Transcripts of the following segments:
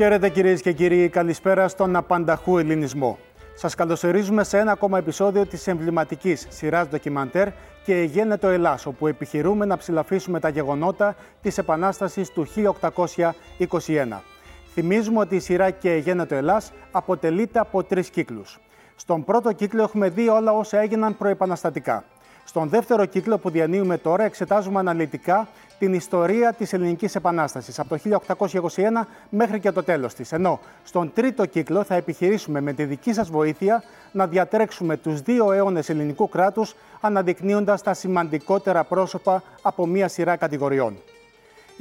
Χαίρετε κυρίες και κύριοι, καλησπέρα στον απανταχού ελληνισμό. Σας καλωσορίζουμε σε ένα ακόμα επεισόδιο της εμβληματικής σειράς ντοκιμαντέρ και Γένετο Ελλάς, όπου επιχειρούμε να ψηλαφίσουμε τα γεγονότα της Επανάστασης του 1821. Θυμίζουμε ότι η σειρά και Γένετο Ελλάς αποτελείται από τρεις κύκλους. Στον πρώτο κύκλο έχουμε δει όλα όσα έγιναν προεπαναστατικά. Στον δεύτερο κύκλο που διανύουμε τώρα εξετάζουμε αναλυτικά την ιστορία της Ελληνικής Επανάστασης από το 1821 μέχρι και το τέλος της. Ενώ στον τρίτο κύκλο θα επιχειρήσουμε με τη δική σας βοήθεια να διατρέξουμε τους δύο αιώνες ελληνικού κράτους αναδεικνύοντας τα σημαντικότερα πρόσωπα από μία σειρά κατηγοριών.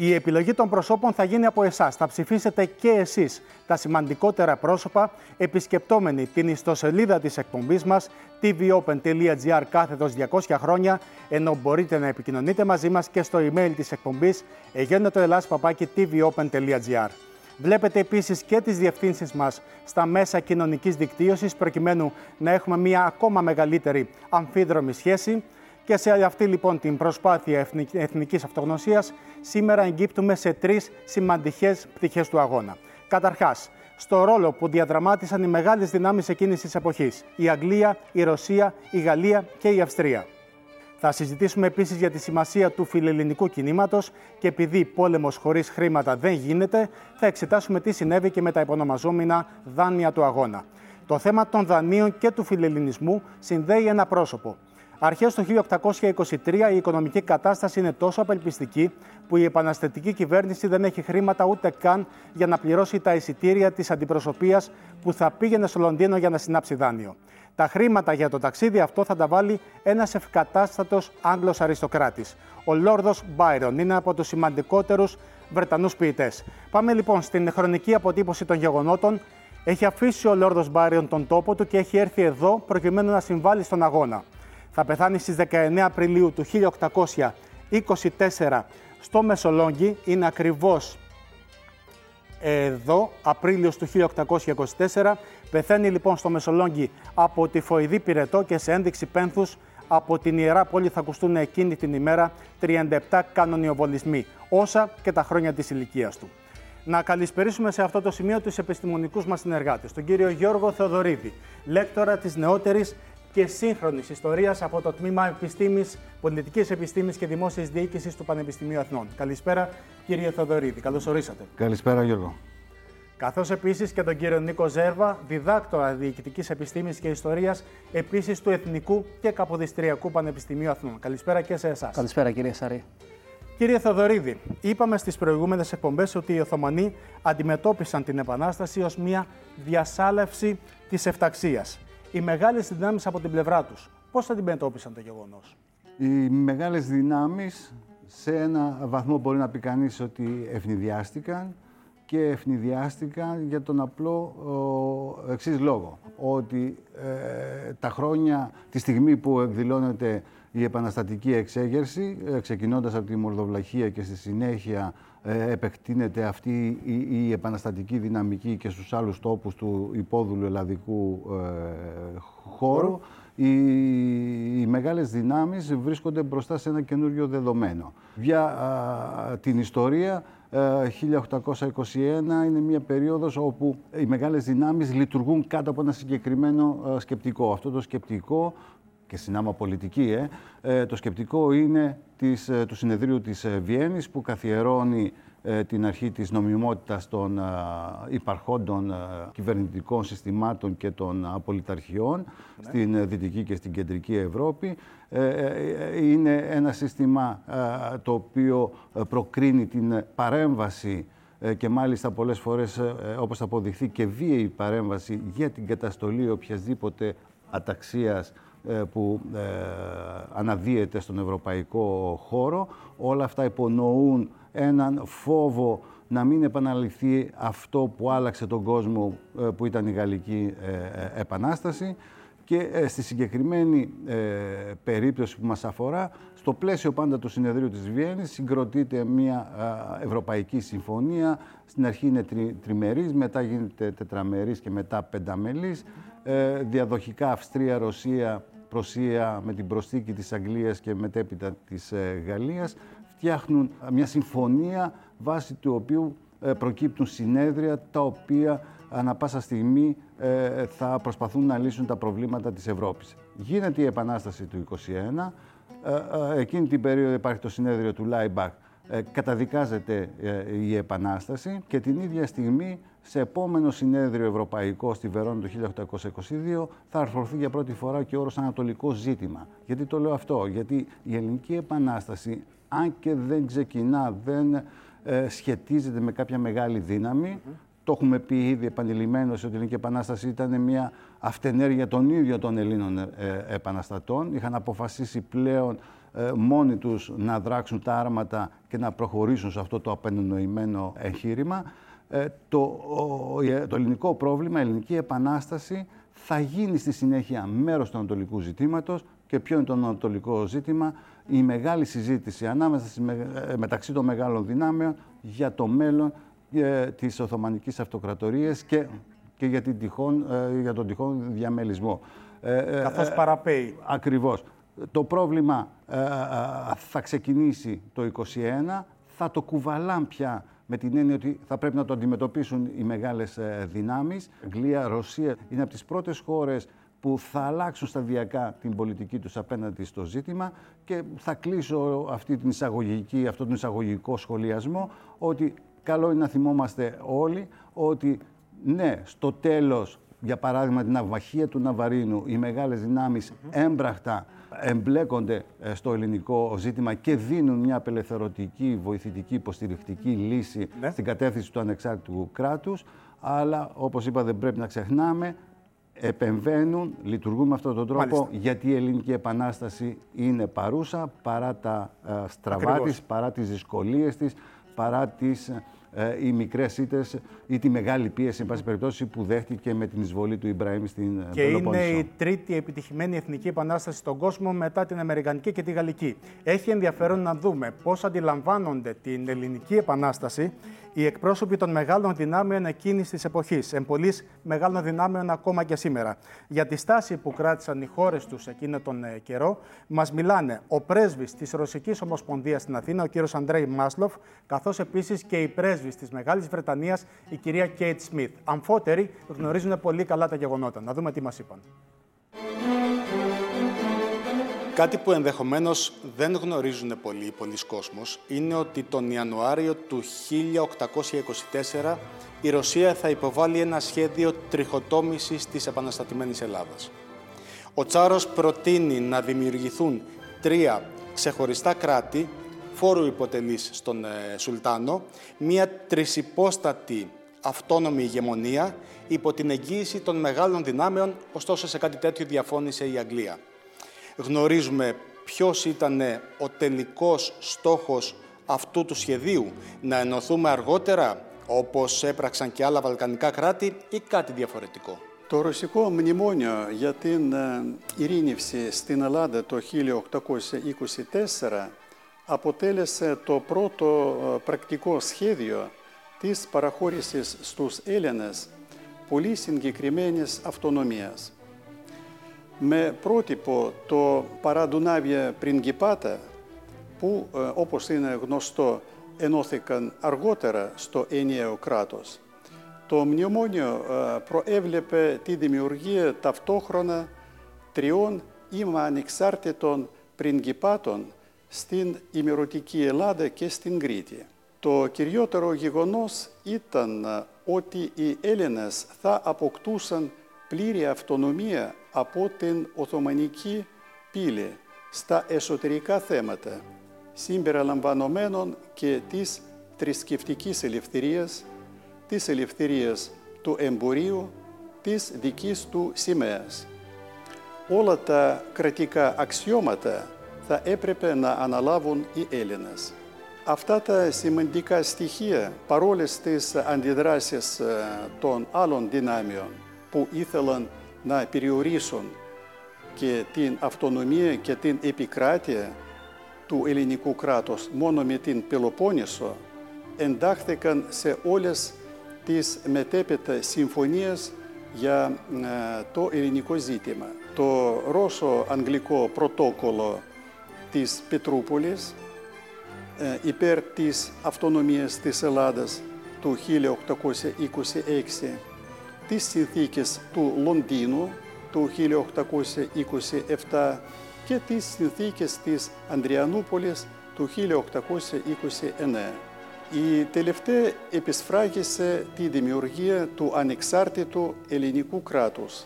Η επιλογή των προσώπων θα γίνει από εσάς. Θα ψηφίσετε και εσείς τα σημαντικότερα πρόσωπα επισκεπτόμενοι την ιστοσελίδα της εκπομπής μας tvopen.gr κάθετος 200 χρόνια ενώ μπορείτε να επικοινωνείτε μαζί μας και στο email της εκπομπής tvOpen.gr. Βλέπετε επίσης και τις διευθύνσεις μας στα μέσα κοινωνικής δικτύωσης προκειμένου να έχουμε μια ακόμα μεγαλύτερη αμφίδρομη σχέση και σε αυτή λοιπόν την προσπάθεια εθνικής αυτογνωσίας, σήμερα εγκύπτουμε σε τρεις σημαντικές πτυχές του αγώνα. Καταρχάς, στο ρόλο που διαδραμάτισαν οι μεγάλες δυνάμεις εκείνης της εποχής, η Αγγλία, η Ρωσία, η Γαλλία και η Αυστρία. Θα συζητήσουμε επίσης για τη σημασία του φιλελληνικού κινήματος και επειδή πόλεμος χωρίς χρήματα δεν γίνεται, θα εξετάσουμε τι συνέβη και με τα υπονομαζόμενα δάνεια του αγώνα. Το θέμα των δανείων και του φιλελληνισμού συνδέει ένα πρόσωπο, Αρχές του 1823 η οικονομική κατάσταση είναι τόσο απελπιστική που η επαναστατική κυβέρνηση δεν έχει χρήματα ούτε καν για να πληρώσει τα εισιτήρια της αντιπροσωπείας που θα πήγαινε στο Λονδίνο για να συνάψει δάνειο. Τα χρήματα για το ταξίδι αυτό θα τα βάλει ένας ευκατάστατος Άγγλος αριστοκράτης. Ο Λόρδος Μπάιρον είναι από τους σημαντικότερους Βρετανούς ποιητές. Πάμε λοιπόν στην χρονική αποτύπωση των γεγονότων. Έχει αφήσει ο Λόρδος Μπάιρον τον τόπο του και έχει έρθει εδώ προκειμένου να συμβάλλει στον αγώνα θα πεθάνει στις 19 Απριλίου του 1824 στο Μεσολόγγι. Είναι ακριβώς εδώ, Απρίλιος του 1824. Πεθαίνει λοιπόν στο Μεσολόγγι από τη φοηδή πυρετό και σε ένδειξη πένθους από την Ιερά Πόλη θα ακουστούν εκείνη την ημέρα 37 κανονιοβολισμοί, όσα και τα χρόνια της ηλικίας του. Να καλησπερίσουμε σε αυτό το σημείο τους επιστημονικούς μας συνεργάτες, τον κύριο Γιώργο Θεοδωρίδη, λέκτορα της νεότερης και σύγχρονης ιστορίας από το τμήμα Επιστήμης, Πολιτικής Επιστήμης και Δημόσιας Διοίκησης του Πανεπιστημίου Αθνών. Καλησπέρα, κύριε Θοδωρίδη. Καλώς ορίσατε. Καλησπέρα, Γιώργο. Καθώς επίσης και τον κύριο Νίκο Ζέρβα, διδάκτορα Διοικητικής Επιστήμης και Ιστορίας, επίσης του Εθνικού και Καποδιστριακού Πανεπιστημίου Αθνών. Καλησπέρα και σε εσάς. Καλησπέρα, κύριε Σαρή. Κύριε Θοδωρίδη, είπαμε στις προηγούμενες εκπομπές ότι οι Οθωμανοί αντιμετώπισαν την Επανάσταση ως μια διασάλευση της εφταξίας οι μεγάλες δυνάμεις από την πλευρά τους. Πώς αντιμετώπισαν το γεγονός; Οι μεγάλες δυνάμεις σε ένα βαθμό μπορεί να πει κανείς ότι ευνηδιάστηκαν και ευνηδιάστηκαν για τον απλό ο, εξής λόγο. Ότι ε, τα χρόνια, τη στιγμή που εκδηλώνεται η επαναστατική εξέγερση, ε, ξεκινώντας από τη Μορδοβλαχία και στη συνέχεια ε, επεκτείνεται αυτή η, επαναστατική δυναμική και στους άλλους τόπους του υπόδουλου ελλαδικού ε, χώρου, οι, οι μεγάλες δυνάμεις βρίσκονται μπροστά σε ένα καινούριο δεδομένο. Για την ιστορία, 1821 είναι μια περίοδος όπου οι μεγάλες δυνάμεις λειτουργούν κάτω από ένα συγκεκριμένο σκεπτικό. Αυτό το σκεπτικό και συνάμα πολιτική, ε, ε, το σκεπτικό είναι της, ε, του συνεδρίου της ε, Βιέννης που καθιερώνει την αρχή της νομιμότητας των υπαρχόντων κυβερνητικών συστημάτων και των απολυταρχιών ναι. στην Δυτική και στην Κεντρική Ευρώπη. Είναι ένα σύστημα το οποίο προκρίνει την παρέμβαση και μάλιστα πολλές φορές, όπως θα αποδειχθεί, και βίαιη παρέμβαση για την καταστολή οποιασδήποτε αταξίας ε, που ε, αναδύεται στον ευρωπαϊκό χώρο. Όλα αυτά υπονοούν έναν φόβο να μην επαναληφθεί αυτό που άλλαξε τον κόσμο ε, που ήταν η Γαλλική Επανάσταση και στη συγκεκριμένη περίπτωση που μας αφορά, στο πλαίσιο πάντα του συνεδρίου της Βιέννης συγκροτείται μια Ευρωπαϊκή Συμφωνία. Στην αρχή είναι τρι, τριμερής, μετά γίνεται τετραμερής και μετά πενταμελής. διαδοχικά Αυστρία, Ρωσία, Προσία με την προσθήκη της Αγγλίας και μετέπειτα της ε, Γαλλίας φτιάχνουν μια συμφωνία βάσει του οποίου προκύπτουν συνέδρια τα οποία ανα πάσα στιγμή θα προσπαθούν να λύσουν τα προβλήματα της Ευρώπης. Γίνεται η Επανάσταση του 1821, εκείνη την περίοδο υπάρχει το συνέδριο του Λάιμπαχ, καταδικάζεται η Επανάσταση και την ίδια στιγμή σε επόμενο συνέδριο ευρωπαϊκό στη Βερόνη το 1822 θα αρθρωθεί για πρώτη φορά και ο όρος Ανατολικό ζήτημα. Γιατί το λέω αυτό, γιατί η Ελληνική Επανάσταση, αν και δεν ξεκινά, δεν ε, σχετίζεται με κάποια μεγάλη δύναμη, το έχουμε πει ήδη επανειλημμένως ότι η Ελληνική Επανάσταση ήταν μια αυτενέργεια των ίδιων των Ελλήνων ε, επαναστατών. Είχαν αποφασίσει πλέον ε, μόνοι τους να δράξουν τα άρματα και να προχωρήσουν σε αυτό το απενοημένο εγχείρημα. Ε, το, το ελληνικό πρόβλημα, η ελληνική επανάσταση θα γίνει στη συνέχεια μέρος του ανατολικού ζητήματος και ποιο είναι το ανατολικό ζήτημα, η μεγάλη συζήτηση ανάμεσα ε, μεταξύ των μεγάλων δυνάμεων για το μέλλον ε, της Οθωμανικής Αυτοκρατορίας και, και για, την τυχόν, ε, για τον τυχόν διαμελισμό. Καθώς παραπέει. Ακριβώς. Το πρόβλημα θα ξεκινήσει το 2021, θα το κουβαλάν πια με την έννοια ότι θα πρέπει να το αντιμετωπίσουν οι μεγάλες ε, δυνάμεις. Αγγλία, Ρωσία είναι από τις πρώτες χώρες που θα αλλάξουν σταδιακά την πολιτική τους απέναντι στο ζήτημα και θα κλείσω αυτή την εισαγωγική, αυτόν τον εισαγωγικό σχολιασμό ότι καλό είναι να θυμόμαστε όλοι ότι ναι, στο τέλος, για παράδειγμα την αυμαχία του Ναβαρίνου, οι μεγάλες δυνάμεις έμπραχτα εμπλέκονται ε, στο ελληνικό ζήτημα και δίνουν μια απελευθερωτική, βοηθητική, υποστηρικτική λύση ναι. στην κατεύθυνση του ανεξάρτητου κράτους. Αλλά, όπως είπα, δεν πρέπει να ξεχνάμε, επεμβαίνουν, λειτουργούν με αυτόν τον τρόπο, γιατί η Ελληνική Επανάσταση είναι παρούσα, παρά τα ε, στραβά της, παρά τις δυσκολίες της, παρά τις ε, οι μικρές ήττες ή τη μεγάλη πίεση, εν πάση περιπτώσει, που δέχτηκε με την εισβολή του Ιμπραήμ στην Και είναι η τρίτη επιτυχημένη εθνική επανάσταση στον κόσμο μετά την Αμερικανική και τη Γαλλική. Έχει ενδιαφέρον να δούμε πώς αντιλαμβάνονται την ελληνική επανάσταση οι εκπρόσωποι των μεγάλων δυνάμεων εκείνης της εποχής, εμπολή μεγάλων δυνάμεων ακόμα και σήμερα. Για τη στάση που κράτησαν οι χώρες τους εκείνο τον ε, καιρό, μας μιλάνε ο πρέσβης της Ρωσικής Ομοσπονδίας στην Αθήνα, ο κύριος Αντρέι Μάσλοφ, καθώς επίσης και η πρέσβης της Μεγάλης Βρετανίας, η κυρία Κέιτ Σμιθ. Αμφότεροι γνωρίζουν πολύ καλά τα γεγονότα. Να δούμε τι μας είπαν. Κάτι που ενδεχομένως δεν γνωρίζουν πολλοί, πολλοί κόσμος είναι ότι τον Ιανουάριο του 1824 η Ρωσία θα υποβάλει ένα σχέδιο τριχοτόμησης της επαναστατημένης Ελλάδας. Ο Τσάρος προτείνει να δημιουργηθούν τρία ξεχωριστά κράτη, φόρου υποτελής στον ε, Σουλτάνο, μία τρισυπόστατη αυτόνομη ηγεμονία υπό την εγγύηση των μεγάλων δυνάμεων, ωστόσο σε κάτι τέτοιο διαφώνησε η Αγγλία γνωρίζουμε ποιος ήταν ο τελικός στόχος αυτού του σχεδίου, να ενωθούμε αργότερα, όπως έπραξαν και άλλα βαλκανικά κράτη, ή κάτι διαφορετικό. Το ρωσικό μνημόνιο για την ειρήνευση στην Ελλάδα το 1824 αποτέλεσε το πρώτο πρακτικό σχέδιο της παραχώρησης στους Έλληνες πολύ συγκεκριμένης αυτονομίας με πρότυπο το παραδουνάβια πριγκιπάτα που όπως είναι γνωστό ενώθηκαν αργότερα στο ενιαίο κράτος. Το μνημόνιο προέβλεπε τη δημιουργία ταυτόχρονα τριών είμαι ανεξάρτητων πριγκιπάτων στην ημερωτική Ελλάδα και στην Κρήτη. Το κυριότερο γεγονός ήταν ότι οι Έλληνες θα αποκτούσαν πλήρη αυτονομία από την Οθωμανική πύλη στα εσωτερικά θέματα, συμπεριλαμβανομένων και της θρησκευτικής ελευθερίας, της ελευθερίας του εμπορίου, της δικής του σημαίας. Όλα τα κρατικά αξιώματα θα έπρεπε να αναλάβουν οι Έλληνες. Αυτά τα σημαντικά στοιχεία, παρόλες τις αντιδράσεις των άλλων δυνάμεων που ήθελαν να περιορίσουν και την αυτονομία και την επικράτεια του ελληνικού κράτους μόνο με την Πελοπόννησο, εντάχθηκαν σε όλες τις μετέπειτα συμφωνίες για το ελληνικό ζήτημα. Το Ρώσο-Αγγλικό πρωτόκολλο της Πετρούπολης υπέρ της αυτονομίας της Ελλάδας του 1826, τις συνθήκες του Λονδίνου του 1827 και τις συνθήκες της Ανδριανούπολης του 1829. Η τελευταία επισφράγισε τη δημιουργία του ανεξάρτητου ελληνικού κράτους,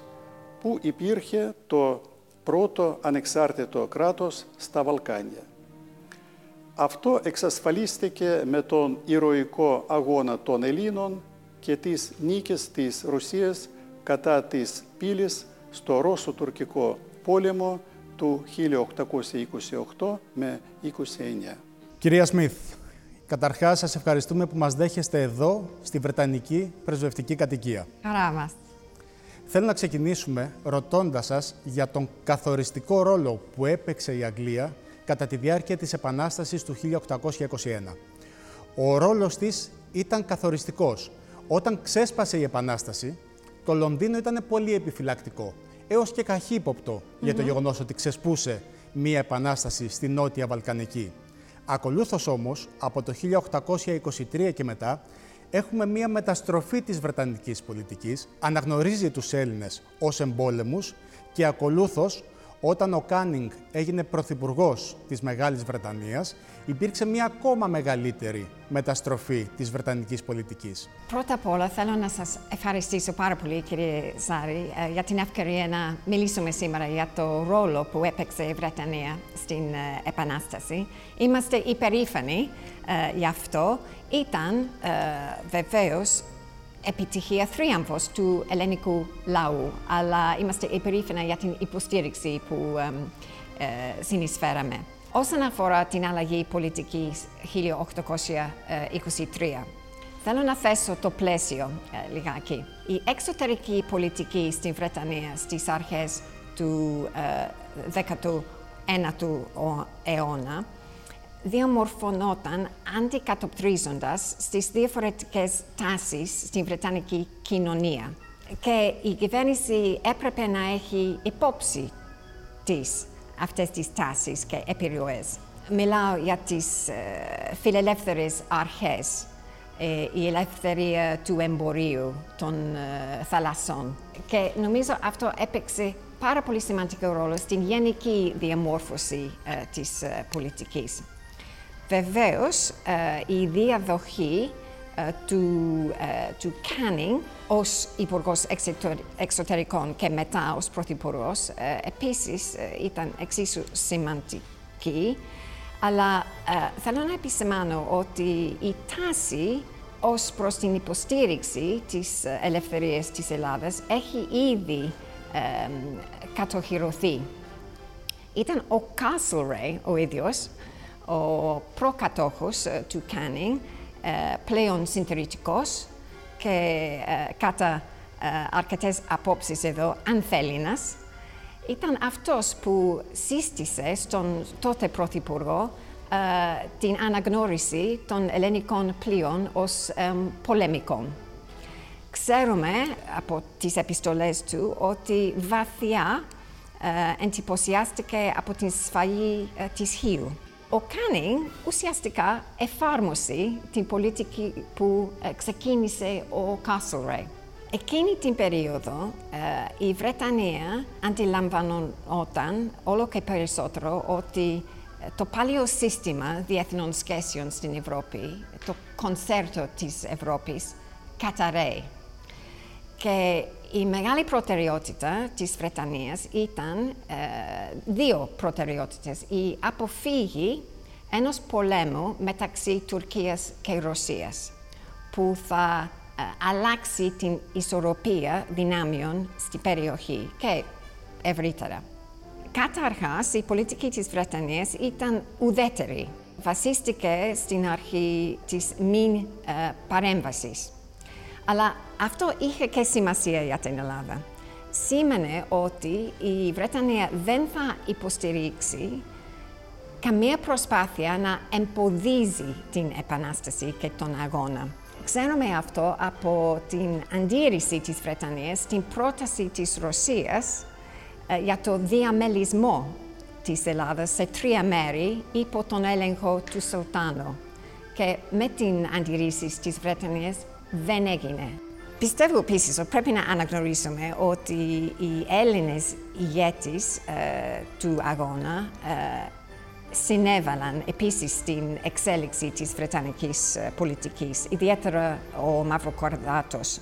που υπήρχε το πρώτο ανεξάρτητο κράτος στα Βαλκάνια. Αυτό εξασφαλίστηκε με τον ηρωικό αγώνα των Ελλήνων και τις νίκες της Ρωσίας κατά της πύλης στο Ρώσο-Τουρκικό πόλεμο του 1828 με 29. Κυρία Σμιθ, καταρχάς σας ευχαριστούμε που μας δέχεστε εδώ στη Βρετανική Πρεσβευτική Κατοικία. Χαρά μας. Θέλω να ξεκινήσουμε ρωτώντας σας για τον καθοριστικό ρόλο που έπαιξε η Αγγλία κατά τη διάρκεια της Επανάστασης του 1821. Ο ρόλος της ήταν καθοριστικός. Όταν ξέσπασε η Επανάσταση, το Λονδίνο ήταν πολύ επιφυλακτικό, έως και καχύποπτο για το γεγονός ότι ξεσπούσε μία Επανάσταση στη Νότια Βαλκανική. Ακολούθως όμως, από το 1823 και μετά, έχουμε μία μεταστροφή της Βρετανικής πολιτικής, αναγνωρίζει τους Έλληνες ως εμπόλεμους και ακολούθως όταν ο Κάνινγκ έγινε πρωθυπουργός της Μεγάλης Βρετανίας, υπήρξε μια ακόμα μεγαλύτερη μεταστροφή της Βρετανικής πολιτικής. Πρώτα απ' όλα θέλω να σας ευχαριστήσω πάρα πολύ κύριε Ζάρη ε, για την ευκαιρία να μιλήσουμε σήμερα για το ρόλο που έπαιξε η Βρετανία στην ε, Επανάσταση. Είμαστε υπερήφανοι ε, γι' αυτό. Ήταν βεβαίως επιτυχία θρίαμβος του ελληνικού λαού, αλλά είμαστε υπερήφανα για την υποστήριξη που ε, συνεισφέραμε. Όσον αφορά την αλλαγή πολιτικής 1823, θέλω να θέσω το πλαίσιο ε, λιγάκι. Η εξωτερική πολιτική στην Βρετανία στις αρχές του ε, 19ου αιώνα διαμορφωνόταν αντικατοπτρίζοντας στις διαφορετικές τάσεις στην Βρετανική κοινωνία. Και η κυβέρνηση έπρεπε να έχει υπόψη της αυτές τις τάσεις και επιρροές. Μιλάω για τις ε, φιλελεύθερες αρχές, ε, η ελευθερία του εμπορίου των ε, θαλασσών. Και νομίζω αυτό έπαιξε πάρα πολύ σημαντικό ρόλο στην γενική διαμόρφωση ε, της ε, πολιτικής. Βεβαίως, ε, η διαδοχή ε, του, ε, του Κάνινγκ ως Υπουργός Εξωτερικών και μετά ως Πρωθυπουργός επίσης ήταν εξίσου σημαντική. Αλλά θέλω να επισημάνω ότι η τάση ως προς την υποστήριξη της ελευθερίας της Ελλάδας έχει ήδη κατοχυρωθεί. Ήταν ο Κάσλρεϊ ο ίδιος, ο προκατόχος ε, του Κάνινγκ, ε, πλέον συντηρητικός και ε, κατά αρκετές απόψεις εδώ ανθέληνας, ήταν αυτός που σύστησε στον τότε Πρωθυπουργό την αναγνώριση των ελληνικών πλοίων ως πολεμικών. Ξέρουμε από τις επιστολές του ότι βαθιά εντυπωσιάστηκε από την σφαγή της Χίου ο Κάνινγκ ουσιαστικά εφάρμοσε την πολιτική που ε, ξεκίνησε ο Κάσλρεϊ. Εκείνη την περίοδο ε, η Βρετανία αντιλαμβανόταν όλο και περισσότερο ότι ε, το παλιό σύστημα διεθνών σχέσεων στην Ευρώπη, το κονσέρτο της Ευρώπης, καταρρέει. Και η μεγάλη προτεραιότητα της Βρετανίας ήταν ε, δύο προτεραιότητες. Η αποφύγη ενός πολέμου μεταξύ Τουρκίας και Ρωσίας, που θα ε, αλλάξει την ισορροπία δυνάμεων στην περιοχή και ευρύτερα. Καταρχάς, η πολιτική της Βρετανίας ήταν ουδέτερη. Βασίστηκε στην αρχή της μη ε, παρέμβασης. Αλλά αυτό είχε και σημασία για την Ελλάδα. Σήμαινε ότι η Βρετανία δεν θα υποστηρίξει καμία προσπάθεια να εμποδίζει την Επανάσταση και τον αγώνα. Ξέρουμε αυτό από την αντίρρηση της Βρετανίας στην πρόταση της Ρωσίας ε, για το διαμελισμό της Ελλάδας σε τρία μέρη υπό τον έλεγχο του Σουλτάνου και με την αντιρρήσεις της Βρετανίας δεν έγινε. Πιστεύω επίσης ότι πρέπει να αναγνωρίσουμε ότι οι Έλληνες ηγέτες ε, του αγώνα ε, συνέβαλαν επίσης στην εξέλιξη της Βρετανικής ε, πολιτικής, ιδιαίτερα ο Μαυροκορδάτος.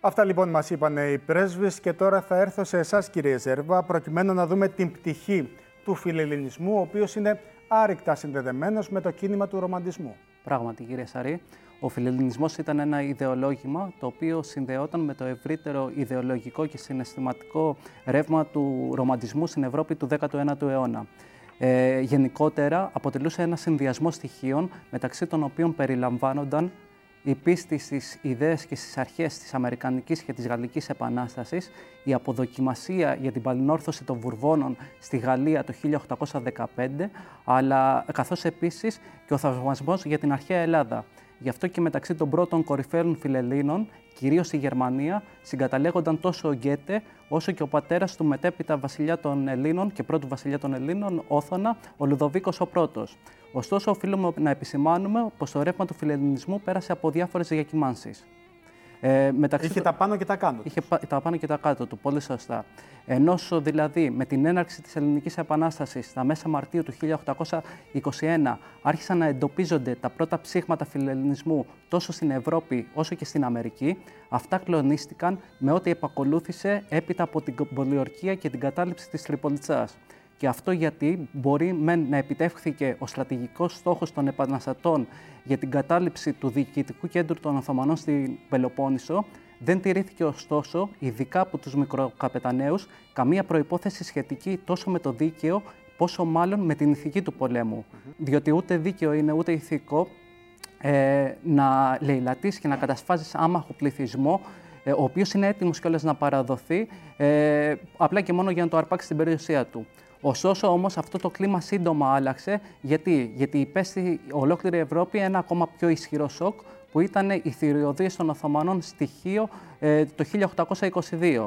Αυτά λοιπόν μας είπαν οι πρέσβεις και τώρα θα έρθω σε εσάς κύριε Ζέρβα προκειμένου να δούμε την πτυχή του φιλελληνισμού ο οποίος είναι άρρηκτα συνδεδεμένος με το κίνημα του ρομαντισμού. Πράγματι κύριε Σαρή, ο φιλελληνισμός ήταν ένα ιδεολόγημα το οποίο συνδεόταν με το ευρύτερο ιδεολογικό και συναισθηματικό ρεύμα του ρομαντισμού στην Ευρώπη του 19ου αιώνα. Ε, γενικότερα αποτελούσε ένα συνδυασμό στοιχείων μεταξύ των οποίων περιλαμβάνονταν η πίστη στις ιδέες και στις αρχές της Αμερικανικής και της Γαλλικής Επανάστασης, η αποδοκιμασία για την παλινόρθωση των Βουρβώνων στη Γαλλία το 1815, αλλά καθώς επίσης και ο θαυμασμός για την αρχαία Ελλάδα. Γι' αυτό και μεταξύ των πρώτων κορυφαίων φιλελλήνων, κυρίως στη Γερμανία, συγκαταλέγονταν τόσο ο Γκέτε, όσο και ο πατέρας του μετέπειτα βασιλιά των Ελλήνων και πρώτου βασιλιά των Ελλήνων, Όθωνα, ο Λουδοβίκος ο πρώτος. Ωστόσο, οφείλουμε να επισημάνουμε πως το ρεύμα του φιλελληνισμού πέρασε από διάφορες διακυμάνσεις. Ε, μεταξύ είχε τα πάνω και τα κάτω. Είχε τα πάνω και τα κάτω του, πολύ σωστά. Ενώ δηλαδή με την έναρξη της Ελληνικής Επανάστασης στα μέσα Μαρτίου του 1821 άρχισαν να εντοπίζονται τα πρώτα ψήγματα φιλελληνισμού τόσο στην Ευρώπη όσο και στην Αμερική, αυτά κλονίστηκαν με ό,τι επακολούθησε έπειτα από την πολιορκία και την κατάληψη της Τριπολιτσάς. Και αυτό γιατί μπορεί μεν να επιτεύχθηκε ο στρατηγικός στόχος των επαναστατών για την κατάληψη του διοικητικού κέντρου των Οθωμανών στην Πελοπόννησο, δεν τηρήθηκε ωστόσο, ειδικά από τους μικροκαπεταναίους, καμία προϋπόθεση σχετική τόσο με το δίκαιο, πόσο μάλλον με την ηθική του πολέμου. Διότι ούτε δίκαιο είναι ούτε ηθικό ε, να λαιλατείς και να κατασφάζεις άμαχο πληθυσμό ε, ο οποίος είναι έτοιμος κιόλας να παραδοθεί, ε, απλά και μόνο για να το αρπάξει την περιουσία του. Ωστόσο, όμως, αυτό το κλίμα σύντομα άλλαξε. Γιατί, Γιατί υπέστη ολόκληρη Ευρώπη ένα ακόμα πιο ισχυρό σοκ, που ήταν η θηριωδία των Οθωμανών στοιχείο ε, το 1822.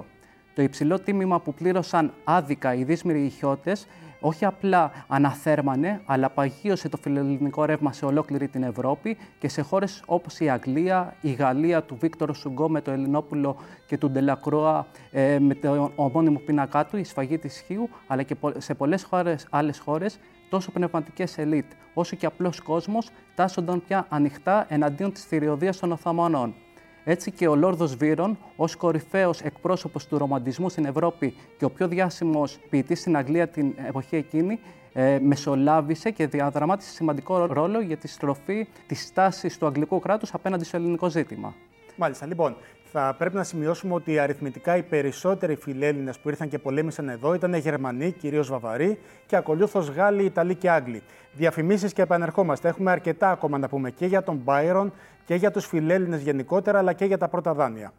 Το υψηλό τίμημα που πλήρωσαν άδικα οι δύσμηροι ηχιώτες όχι απλά αναθέρμανε, αλλά παγίωσε το φιλελληνικό ρεύμα σε ολόκληρη την Ευρώπη και σε χώρες όπως η Αγγλία, η Γαλλία του Βίκτορο Σουγκό με το Ελληνόπουλο και του Ντελακρόα ε, με το ομώνυμο πίνακά του, η σφαγή της Χίου, αλλά και σε πολλές χώρες, άλλες χώρες τόσο πνευματικές ελίτ όσο και απλός κόσμος τάσσονταν πια ανοιχτά εναντίον της θηριωδίας των Οθωμανών. Έτσι και ο Λόρδος Βύρον, ως κορυφαίος εκπρόσωπος του ρομαντισμού στην Ευρώπη και ο πιο διάσημος ποιητής στην Αγγλία την εποχή εκείνη, ε, μεσολάβησε και διαδραμάτισε σημαντικό ρόλο για τη στροφή της στάση του αγγλικού κράτους απέναντι στο ελληνικό ζήτημα. Μάλιστα. Λοιπόν, θα πρέπει να σημειώσουμε ότι αριθμητικά οι περισσότεροι φιλέλληνες που ήρθαν και πολέμησαν εδώ ήταν Γερμανοί, κυρίως Βαβαροί, και ακολούθως Γάλλοι, Ιταλοί και Άγγλοι. Διαφημίσεις και επανερχόμαστε. Έχουμε αρκετά ακόμα να πούμε και για τον Μπάιρον και για τους φιλέλληνες γενικότερα, αλλά και για τα πρώτα δάνεια.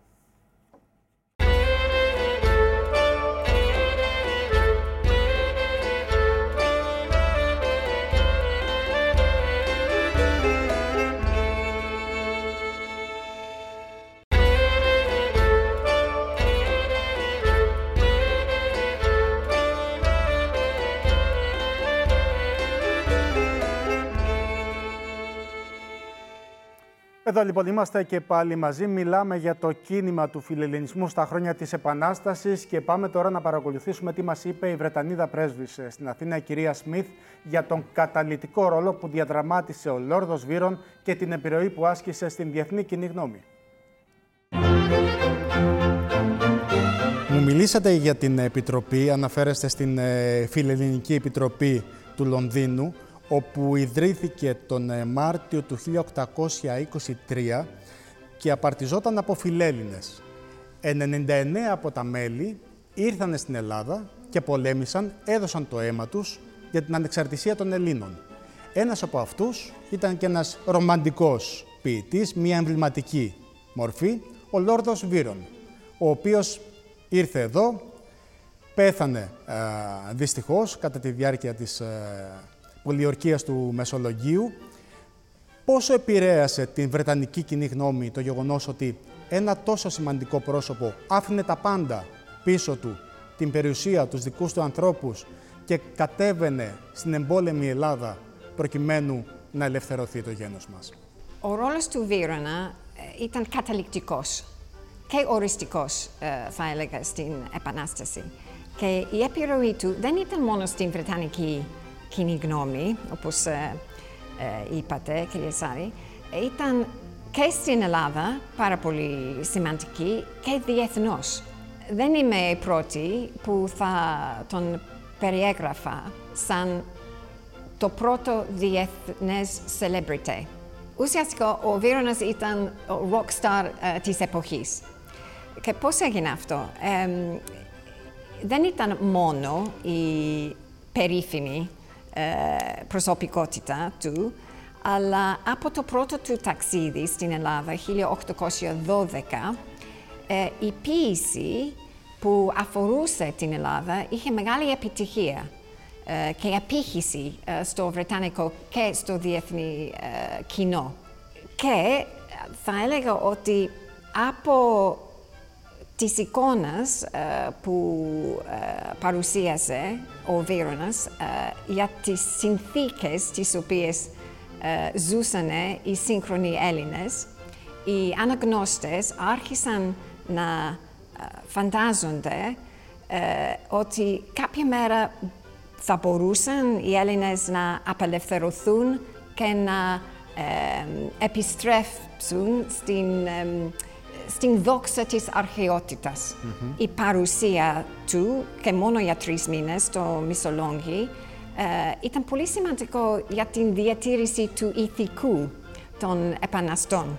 Εδώ λοιπόν είμαστε και πάλι μαζί. Μιλάμε για το κίνημα του φιλελληνισμού στα χρόνια της Επανάστασης και πάμε τώρα να παρακολουθήσουμε τι μας είπε η Βρετανίδα πρέσβης ε, στην Αθήνα, η κυρία Σμιθ, για τον καταλητικό ρόλο που διαδραμάτισε ο Λόρδος Βύρον και την επιρροή που άσκησε στην διεθνή κοινή γνώμη. Μου μιλήσατε για την Επιτροπή, αναφέρεστε στην ε, Φιλελληνική Επιτροπή του Λονδίνου, όπου ιδρύθηκε τον ε, Μάρτιο του 1823 και απαρτιζόταν από φιλέλληνες. 99 από τα μέλη ήρθαν στην Ελλάδα και πολέμησαν, έδωσαν το αίμα τους για την ανεξαρτησία των Ελλήνων. Ένας από αυτούς ήταν και ένας ρομαντικός ποιητής, μια εμβληματική μορφή, ο Λόρδος Βύρον, ο οποίος ήρθε εδώ, πέθανε ε, δυστυχώς κατά τη διάρκεια της ε, πολιορκίας του Μεσολογγίου, πόσο επηρέασε την Βρετανική κοινή γνώμη το γεγονός ότι ένα τόσο σημαντικό πρόσωπο άφηνε τα πάντα πίσω του, την περιουσία, τους δικούς του ανθρώπους και κατέβαινε στην εμπόλεμη Ελλάδα προκειμένου να ελευθερωθεί το γένος μας. Ο ρόλος του Βίρονα ε, ήταν καταληκτικός και οριστικός, ε, θα έλεγα, στην Επανάσταση. Και η επιρροή του δεν ήταν μόνο στην Βρετανική κοινή γνώμη, όπως ε, είπατε, κύριε Σάρη, ήταν και στην Ελλάδα πάρα πολύ σημαντική και διεθνώς. Δεν είμαι η πρώτη που θα τον περιέγραφα σαν το πρώτο διεθνές celebrity. Ουσιαστικά ο Βίρονας ήταν ο rock star uh, της εποχής. Και πώς έγινε αυτό; δεν ήταν μόνο η περίφημη uh, προσωπικότητα του, αλλά από το πρώτο του ταξίδι στην Ελλάδα, 1812, ε, η ποίηση που αφορούσε την Ελλάδα είχε μεγάλη επιτυχία ε, και απήχηση ε, στο Βρετανικό και στο διεθνή κοινό. Και θα έλεγα ότι από τις εικόνες που παρουσίασε ο Βίρονας για τις συνθήκες τις οποίες ε, ζούσαν οι σύγχρονοι Έλληνες, οι αναγνώστες άρχισαν να ε, φαντάζονται ε, ότι κάποια μέρα θα μπορούσαν οι Έλληνες να απελευθερωθούν και να επιστρέψουν στην, στην δόξα της αρχαιότητας. Η παρουσία του και μόνο για τρεις μήνες στο Μισολόγγι ε, ήταν πολύ σημαντικό για την διατήρηση του ηθικού των επαναστών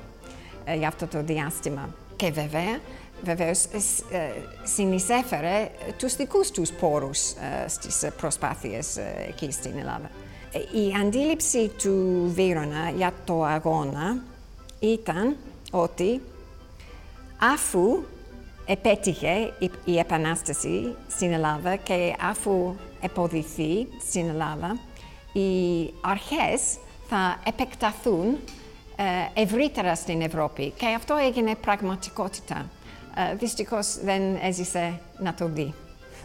ε, για αυτό το διάστημα. Και βέβαια, βεβαίως, ε, συνεισέφερε τους δικούς τους πόρους ε, στις προσπάθειες ε, εκεί στην Ελλάδα. Η αντίληψη του Βίρονα για το αγώνα ήταν ότι αφού επέτυχε η Επανάσταση στην Ελλάδα και αφού εποδηθεί στην Ελλάδα, οι αρχές θα επεκταθούν ε, ευρύτερα στην Ευρώπη και αυτό έγινε πραγματικότητα. Ε, δυστυχώς δεν έζησε να το δει.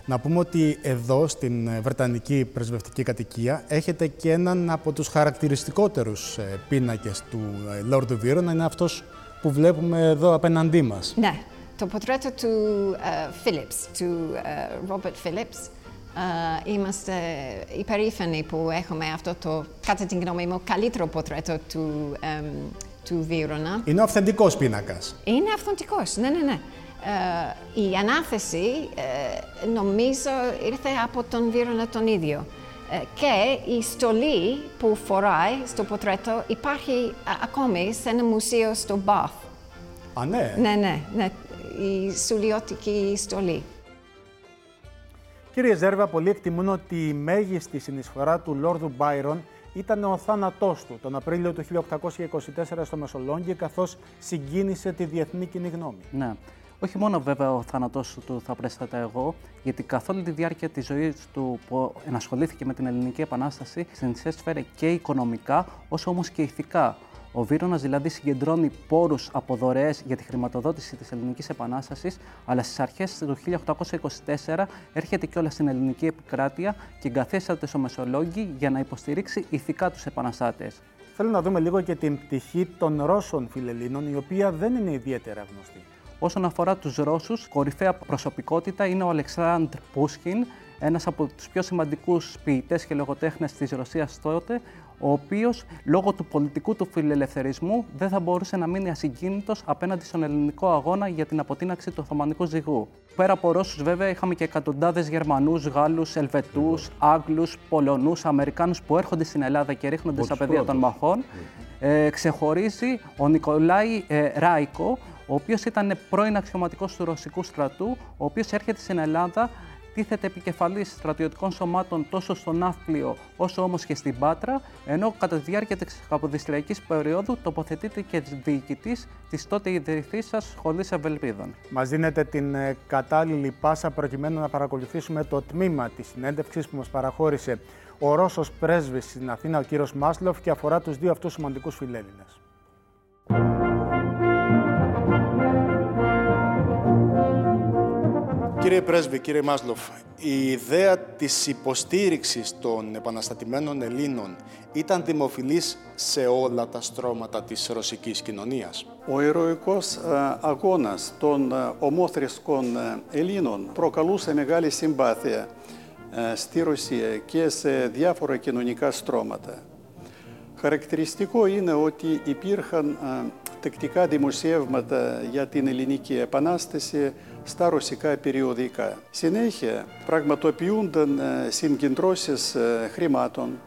Να πούμε ότι εδώ στην Βρετανική Πρεσβευτική Κατοικία έχετε και έναν από τους χαρακτηριστικότερους ε, πίνακες του Lord of είναι αυτός που βλέπουμε εδώ απέναντί μας. Ναι, το ποτρέτο του Phillips, του Robert Phillips, Uh, είμαστε υπερήφανοι που έχουμε αυτό το, κατά την γνώμη μου, καλύτερο πορτρέτο του, um, του Βίρονα. Είναι αυθεντικός πίνακας. Είναι αυθεντικός, ναι, ναι, ναι. Uh, η ανάθεση uh, νομίζω ήρθε από τον Βίρονα τον ίδιο. Και η στολή που φοράει στο πορτρέτο υπάρχει ακόμη σε ένα μουσείο στο Bath. Α, ναι. Ναι, ναι, ναι. Η σουλιώτικη στολή. Κύριε Ζέρβα, πολλοί εκτιμούν ότι η μέγιστη συνεισφορά του Λόρδου Μπάιρον ήταν ο θάνατός του τον Απρίλιο του 1824 στο Μεσολόγγι, καθώς συγκίνησε τη διεθνή κοινή γνώμη. Ναι. Όχι μόνο βέβαια ο θάνατός του θα πρέστατα εγώ, γιατί καθ' όλη τη διάρκεια της ζωής του που ενασχολήθηκε με την Ελληνική Επανάσταση, συνεισέφερε και οικονομικά, όσο όμως και ηθικά. Ο Βίρονα δηλαδή συγκεντρώνει πόρους από δωρεές για τη χρηματοδότηση της Ελληνικής Επανάστασης, αλλά στις αρχές του 1824 έρχεται κιόλας στην ελληνική επικράτεια και εγκαθίσταται στο Μεσολόγγι για να υποστηρίξει ηθικά τους επαναστάτες. Θέλω να δούμε λίγο και την πτυχή των Ρώσων φιλελλήνων, η οποία δεν είναι ιδιαίτερα γνωστή. Όσον αφορά τους Ρώσους, κορυφαία προσωπικότητα είναι ο Αλεξάνδρ Πούσχιν, ένας από τους πιο σημαντικούς ποιητές και λογοτέχνες της Ρωσίας τότε, ο οποίος λόγω του πολιτικού του φιλελευθερισμού δεν θα μπορούσε να μείνει ασυγκίνητος απέναντι στον ελληνικό αγώνα για την αποτείναξη του Οθωμανικού ζυγού. Πέρα από Ρώσους βέβαια είχαμε και εκατοντάδες Γερμανούς, Γάλλους, Ελβετούς, Άγγλους, Πολωνούς, Αμερικάνους που έρχονται στην Ελλάδα και ρίχνονται στα πεδία των μαχών. Ε, ξεχωρίζει ο Νικολάη ε, Ράικο, ο οποίος ήταν πρώην αξιωματικός του Ρωσικού στρατού, ο οποίος έρχεται στην Ελλάδα τίθεται επικεφαλής στρατιωτικών σωμάτων τόσο στο Ναύπλιο όσο όμως και στην Πάτρα, ενώ κατά τη διάρκεια της Καποδιστριακής περίοδου τοποθετείται και διοικητής της τότε ιδρυθήσας Σχολής Ευελπίδων. Μας δίνετε την ε, κατάλληλη πάσα προκειμένου να παρακολουθήσουμε το τμήμα της συνέντευξης που μας παραχώρησε ο Ρώσος πρέσβης στην Αθήνα, ο κύριος Μάσλοφ, και αφορά τους δύο αυτούς σημαντικούς φιλέλληνες. Κύριε Πρέσβη, κύριε Μάσλοφ, η ιδέα της υποστήριξης των επαναστατημένων Ελλήνων ήταν δημοφιλής σε όλα τα στρώματα της ρωσικής κοινωνίας. Ο ηρωικός αγώνας των ομόθρησκων Ελλήνων προκαλούσε μεγάλη συμπάθεια στη Ρωσία και σε διάφορα κοινωνικά στρώματα. Χαρακτηριστικό είναι ότι υπήρχαν τεκτικά δημοσιεύματα για την ελληνική επανάσταση στα ρωσικά περιοδικά. Συνέχεια πραγματοποιούνταν συγκεντρώσεις χρημάτων,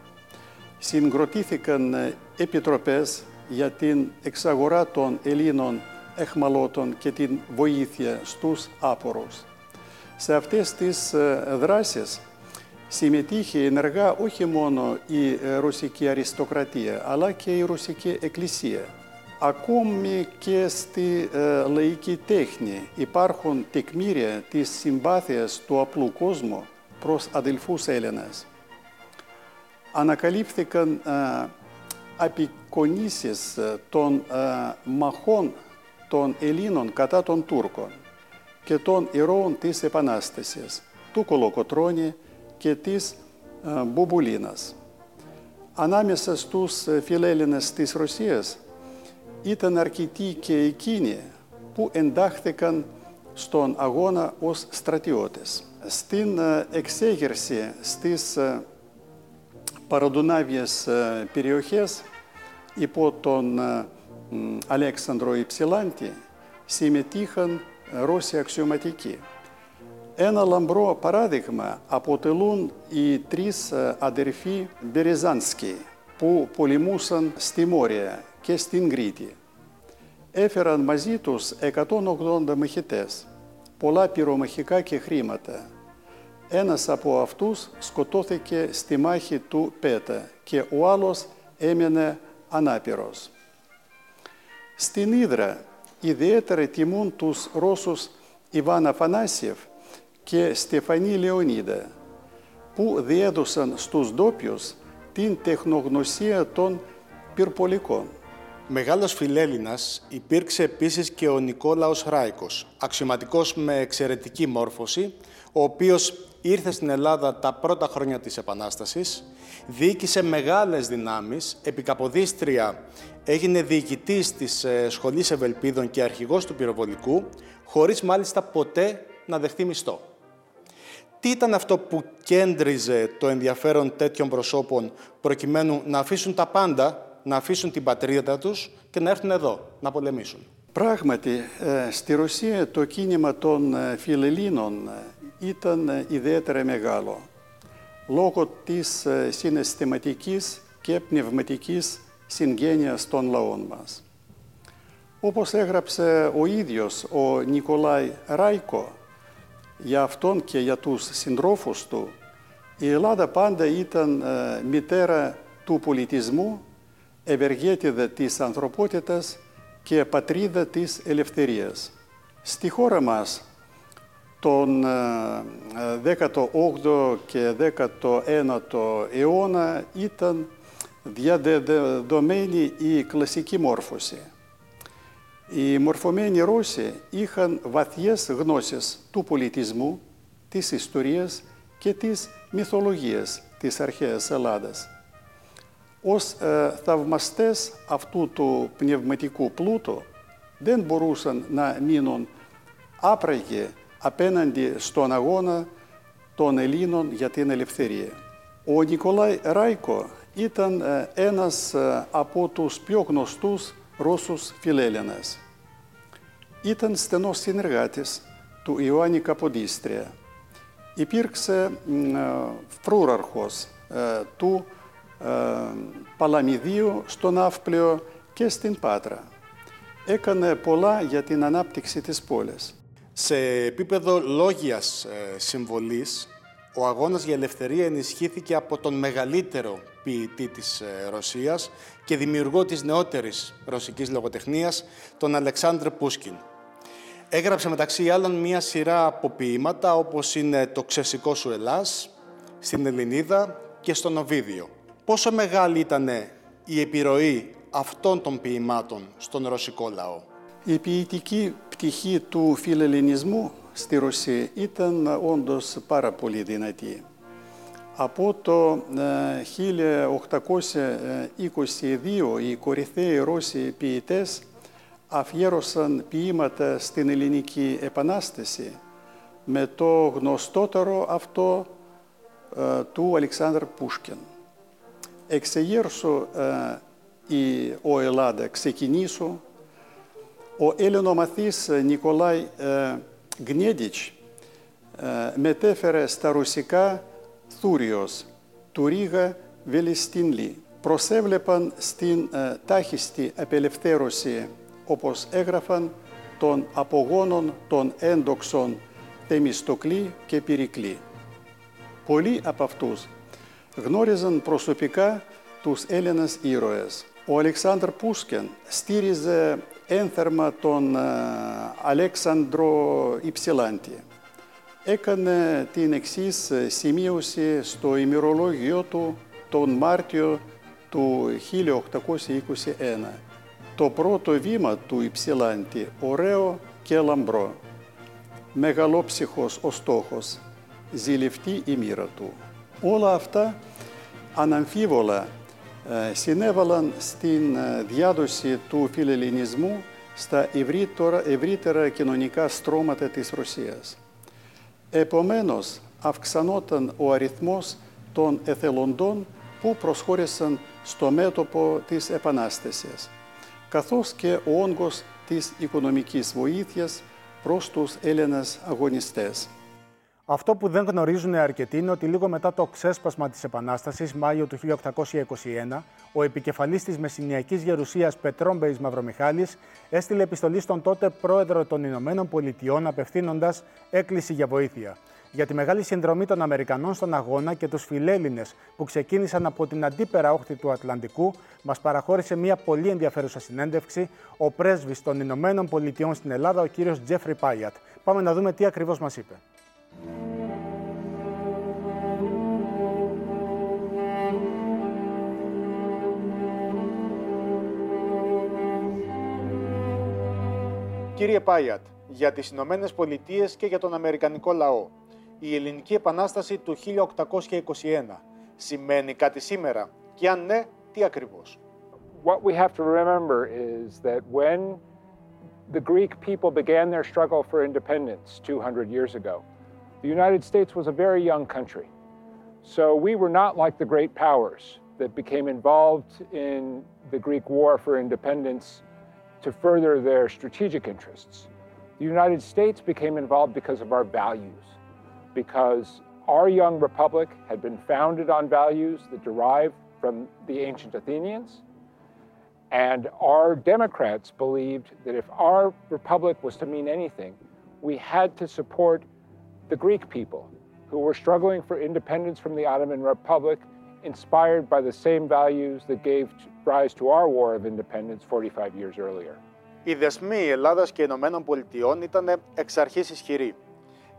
συγκροτήθηκαν επιτροπές για την εξαγορά των Ελλήνων εχμαλώτων και την βοήθεια στους άπορους. Σε αυτές τις δράσεις συμμετείχε ενεργά όχι μόνο η ρωσική αριστοκρατία, αλλά και η ρωσική εκκλησία. Ακόμη και στη λαϊκή τέχνη υπάρχουν τεκμήρια της συμπάθειας του απλού κόσμου προς αδελφούς Έλληνες. Ανακαλύφθηκαν απεικονίσεις των μαχών των Ελλήνων κατά των Τούρκων και των ηρώων της Επανάστασης, του Κολοκοτρώνη και της Μπουμπουλίνας. Ανάμεσα στους φιλέλληνες της Ρωσίας ήταν αρκετοί και εκείνοι που εντάχθηκαν στον αγώνα ως στρατιώτες. Στην εξέγερση στις παραδουνάβιες περιοχές υπό τον Αλέξανδρο Υψηλάντη συμμετείχαν Ρώσοι αξιωματικοί. Ένα λαμπρό παράδειγμα αποτελούν οι τρεις αδερφοί Μπεριζάνσκοι που πολεμούσαν στη Μόρια και στην Κρήτη. Έφεραν μαζί τους 180 μαχητές, πολλά πυρομαχικά και χρήματα. Ένας από αυτούς σκοτώθηκε στη μάχη του Πέτα και ο άλλος έμεινε ανάπηρος. Στην Ήδρα ιδιαίτερα τιμούν τους Ρώσους Ιβάν Αφανάσιεφ και Στεφανή Λεωνίδα, που διέδωσαν στους ντόπιους την τεχνογνωσία των πυρπολικών. Μεγάλος φιλέλληνας υπήρξε επίσης και ο Νικόλαος Ράικος, αξιωματικός με εξαιρετική μόρφωση, ο οποίος ήρθε στην Ελλάδα τα πρώτα χρόνια της Επανάστασης, διοίκησε μεγάλες δυνάμεις, επί Καποδίστρια έγινε διοικητής της Σχολής Ευελπίδων και αρχηγός του πυροβολικού, χωρίς μάλιστα ποτέ να δεχτεί μισθό. Τι ήταν αυτό που κέντριζε το ενδιαφέρον τέτοιων προσώπων προκειμένου να αφήσουν τα πάντα, να αφήσουν την πατρίδα τους και να έρθουν εδώ, να πολεμήσουν; Πράγματι, στη Ρωσία το κίνημα των φιλελλήνων ήταν ιδιαίτερα μεγάλο, λόγω της συναισθηματικής και πνευματικής συγγένειας των λαών μας. Όπως έγραψε ο ίδιος ο Νικολάη Ράικο, για αυτόν και για τους συντρόφους του, η Ελλάδα πάντα ήταν μητέρα του πολιτισμού, ευεργέτηδα της ανθρωπότητας και πατρίδα της ελευθερίας. Στη χώρα μας τον 18ο και 19ο αιώνα ήταν διαδεδομένη η κλασική μόρφωση. Οι μορφωμένοι Ρώσοι είχαν βαθιές γνώσεις του πολιτισμού, της ιστορίας και της μυθολογίας της αρχαίας Ελλάδας. Ως ε, θαυμαστές αυτού του πνευματικού πλούτου δεν μπορούσαν να μείνουν άπραγοι απέναντι στον αγώνα των Ελλήνων για την ελευθερία. Ο Νικολάη Ράικο ήταν ένας από τους πιο γνωστούς Ρώσους φιλέλληνες. Ήταν στενός συνεργάτης του Ιωάννη Καποδίστρια. Υπήρξε φρούραρχος του Παλαμιδίου στο Ναύπλιο και στην Πάτρα. Έκανε πολλά για την ανάπτυξη της πόλης. Σε επίπεδο λόγιας συμβολής, ο αγώνας για ελευθερία ενισχύθηκε από τον μεγαλύτερο ποιητή της Ρωσίας και δημιουργό της νεότερης ρωσικής λογοτεχνίας, τον Αλεξάνδρ Πούσκιν. Έγραψε μεταξύ άλλων μία σειρά από ποίηματα όπως είναι «Το ξεσικό σου Ελλάς», «Στην Ελληνίδα» και «Στον Οβίδιο». Πόσο μεγάλη ήταν η επιρροή αυτών των ποιημάτων στον ρωσικό λαό; Η ποιητική πτυχή του φιλελληνισμού στη Ρωσία ήταν όντως πάρα πολύ δυνατή. Από το 1822 οι κορυφαίοι Ρώσοι ποιητές αφιέρωσαν ποίηματα στην Ελληνική Επανάσταση με το γνωστότερο αυτό του Αλεξάνδρ Πούσκιν. Εξεγέρσω η ο Ελλάδα ξεκινήσω. Ο Έλληνομαθής Νικολάη Γνέντιτς μετέφερε στα ρωσικά Θούριος, του Ρίγα Βελιστίνλι. Προσέβλεπαν στην τάχιστη απελευθέρωση, όπως έγραφαν, των απογόνων των έντοξων Θεμιστοκλή και Πυρικλή. Πολλοί από αυτούς γνώριζαν προσωπικά τους Έλληνες ήρωες. Ο Αλεξάνδρ Πούσκεν στήριζε ένθερμα τον Αλέξανδρο Υψηλάντη. Έκανε την εξής σημείωση στο ημερολόγιο του τον Μάρτιο του 1821. Το πρώτο βήμα του Υψηλάντη, ωραίο και λαμπρό. Μεγαλόψυχος ο στόχος, ζηλευτή η μοίρα του. Όλα αυτά αναμφίβολα συνέβαλαν στην διάδοση του φιλελληνισμού στα ευρύτερα, ευρύτερα κοινωνικά στρώματα της Ρωσίας. Επομένως, αυξανόταν ο αριθμός των εθελοντών που προσχώρησαν στο μέτωπο της Επανάστασης, καθώς και ο όγκος της οικονομικής βοήθειας προς τους Έλληνες αγωνιστές. Αυτό που δεν γνωρίζουν αρκετοί είναι ότι λίγο μετά το ξέσπασμα της Επανάστασης, Μάιο του 1821, ο επικεφαλής της Μεσσηνιακής Γερουσίας Πετρόμπεϊ Μαυρομιχάλης έστειλε επιστολή στον τότε πρόεδρο των Ηνωμένων Πολιτειών, απευθύνοντας έκκληση για βοήθεια. Για τη μεγάλη συνδρομή των Αμερικανών στον αγώνα και τους φιλέλληνες που ξεκίνησαν από την αντίπερα όχθη του Ατλαντικού, μας παραχώρησε μια πολύ ενδιαφέρουσα συνέντευξη ο πρέσβης των Ηνωμένων Πολιτειών στην Ελλάδα, ο κύριος Τζέφρι Πάιατ. Πάμε να δούμε τι ακριβώς μας είπε. Κύριε Πάιατ, για τις Ηνωμένες Πολιτείες και για τον Αμερικανικό λαό, η Ελληνική Επανάσταση του 1821 σημαίνει κάτι σήμερα και αν ναι, τι ακριβώς; What we have to remember is that when the Greek people began their struggle for independence 200 years ago, the United States was a very young country. So we were not like the great powers that became involved in the Greek War for Independence to further their strategic interests. The United States became involved because of our values, because our young republic had been founded on values that derive from the ancient Athenians. And our Democrats believed that if our republic was to mean anything, we had to support the Greek people who were struggling for independence from the Ottoman Republic, inspired by the same values that gave rise to our war of independence 45 years earlier. Οι δεσμοί Ελλάδας και Ηνωμένων Πολιτειών ήταν εξ αρχής ισχυροί.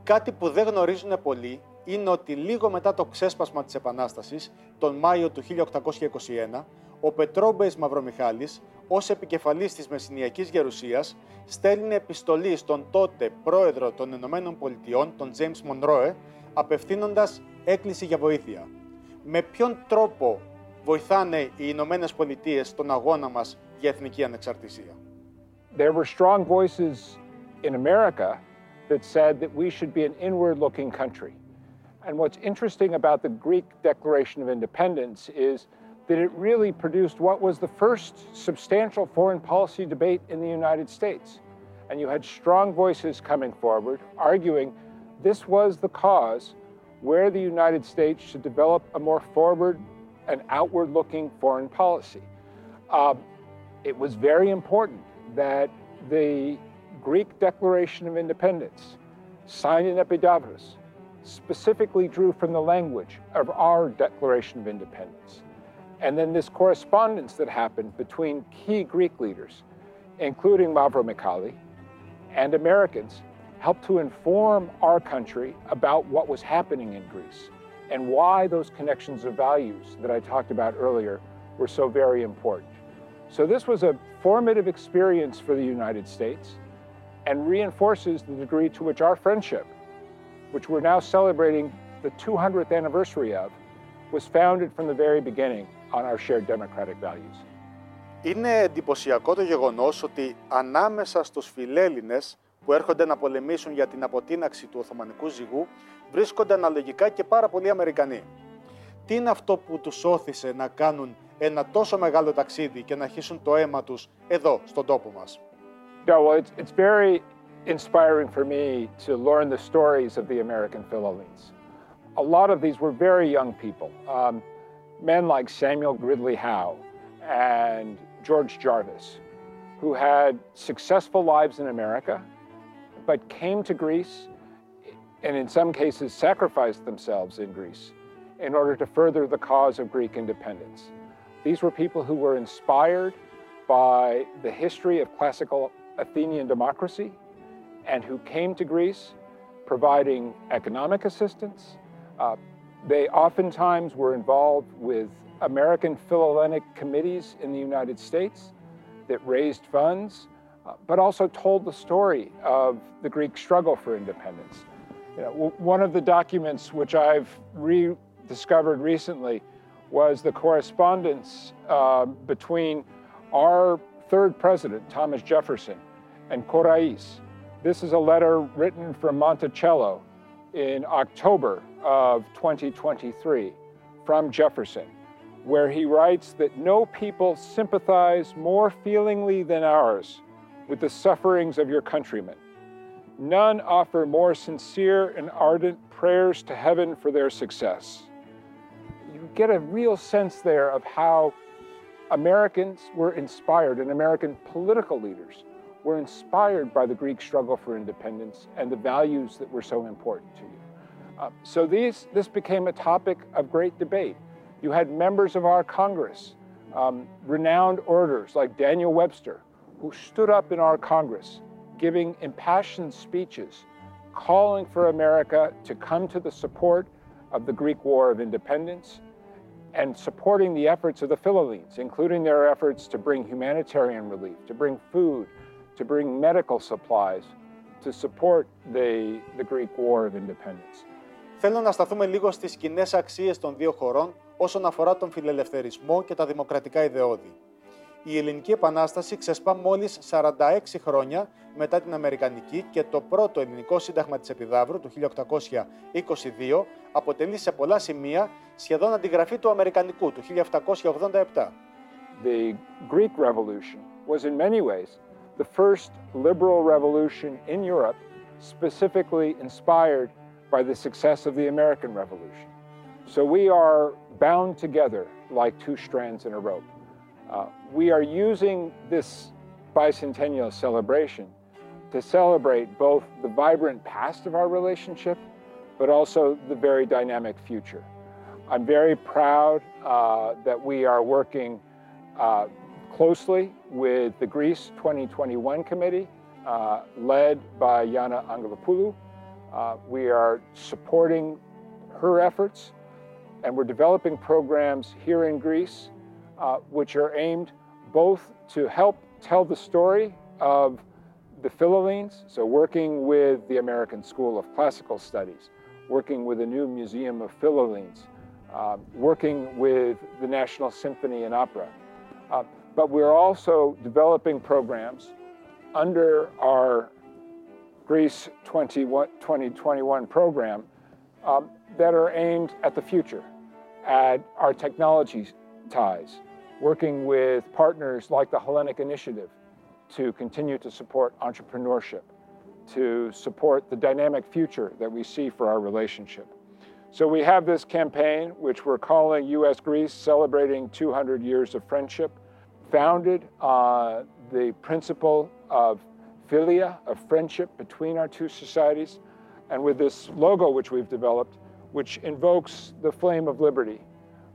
Κάτι που δεν γνωρίζουν πολλοί είναι ότι λίγο μετά το ξέσπασμα της Επανάστασης, τον Μάιο του 1821, ο Πετρόμπεϊς Μαυρομιχάλης, ως επικεφαλής της Μεσσηνιακής Γερουσίας, στέλνει επιστολή στον τότε πρόεδρο των Ηνωμένων Πολιτειών, τον James Monroe, απευθύνοντας έκκληση για βοήθεια. Με ποιον τρόπο βοηθάνε οι Ηνωμένες Πολιτείες στον αγώνα μας για εθνική ανεξαρτησία; There were strong voices in America that said that we should be an inward looking country. And what's interesting about the Greek Declaration of Independence is that it really produced what was the first substantial foreign policy debate in the United States. And you had strong voices coming forward arguing this was the cause where the United States should develop a more forward and outward looking foreign policy. Uh, it was very important that the Greek Declaration of Independence, signed in Epidavros, specifically drew from the language of our Declaration of Independence. And then this correspondence that happened between key Greek leaders, including Mavro Mikali, and Americans, helped to inform our country about what was happening in Greece and why those connections of values that I talked about earlier were so very important. So this was a formative experience for the United States and reinforces the degree to which our friendship, which we're now celebrating the 200th anniversary of, was founded from the very beginning on our shared democratic values. Είναι εντυπωσιακό το γεγονός ότι ανάμεσα στους φιλέλληνες που έρχονται να πολεμήσουν για την αποτείναξη του Οθωμανικού ζυγού βρίσκονται αναλογικά και πάρα πολλοί Αμερικανοί. Τι είναι αυτό που τους όθησε να κάνουν ένα τόσο μεγάλο ταξίδι και να αρχίσουν το αίμα τους εδώ, στον τόπο μας; Yeah, well, it's, it's very inspiring for me to learn the stories of the American Philhellenes. A lot of these were very young people, um, men like Samuel Gridley Howe and George Jarvis, who had successful lives in America, but came to Greece and in some cases sacrificed themselves in Greece in order to further the cause of Greek independence. These were people who were inspired by the history of classical Athenian democracy and who came to Greece providing economic assistance. Uh, they oftentimes were involved with American Philhellenic committees in the United States that raised funds, uh, but also told the story of the Greek struggle for independence. You know, one of the documents which I've rediscovered recently was the correspondence uh, between our third president, Thomas Jefferson, and Corais. This is a letter written from Monticello in October of 2023 from Jefferson, where he writes that no people sympathize more feelingly than ours with the sufferings of your countrymen. None offer more sincere and ardent prayers to heaven for their success. You get a real sense there of how Americans were inspired, and American political leaders were inspired by the Greek struggle for independence and the values that were so important to you. Uh, so these, this became a topic of great debate. You had members of our Congress, um, renowned orators like Daniel Webster, who stood up in our Congress giving impassioned speeches calling for America to come to the support of the Greek War of Independence and supporting the efforts of the Philhellenes, including their efforts to bring humanitarian relief, to bring food, to bring medical supplies, to support the, the Greek War of Independence. Θέλω να σταθούμε λίγο στις κοινές αξίες των δύο χωρών όσον αφορά τον φιλελευθερισμό και τα δημοκρατικά ιδεώδη. Η Ελληνική Επανάσταση ξεσπά μόλις 46 χρόνια μετά την Αμερικανική και το πρώτο ελληνικό σύνταγμα της Επιδαύρου του 1822 αποτελεί σε πολλά σημεία σχεδόν αντιγραφή του Αμερικανικού του 1787. The Greek Revolution was in many ways the first liberal revolution in Europe specifically inspired by the success of the American Revolution. So we are bound together like two strands in a rope. Uh, we are using this bicentennial celebration to celebrate both the vibrant past of our relationship, but also the very dynamic future. I'm very proud uh, that we are working uh, closely with the Greece 2021 Committee, uh, led by Yana Angelopoulou. Uh, we are supporting her efforts, and we're developing programs here in Greece uh, which are aimed both to help tell the story of the Philhellenes, so working with the American School of Classical Studies, working with the new Museum of Philhellenes, uh, working with the National Symphony and Opera. But we're also developing programs under our Greece 2021 program um, that are aimed at the future, at our technology ties, working with partners like the Hellenic Initiative to continue to support entrepreneurship, to support the dynamic future that we see for our relationship. So we have this campaign, which we're calling U.S. Greece Celebrating 200 Years of Friendship, founded on the principle of philia, of friendship between our two societies, and with this logo which we've developed, which invokes the flame of liberty,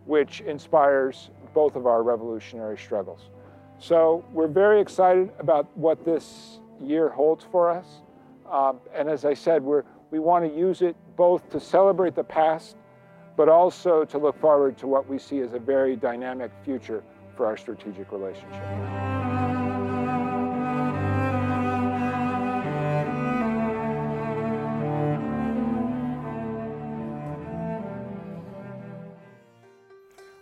which inspires both of our revolutionary struggles. So we're very excited about what this year holds for us. Um, and as I said, we're, we want to use it both to celebrate the past, but also to look forward to what we see as a very dynamic future for our strategic relationship.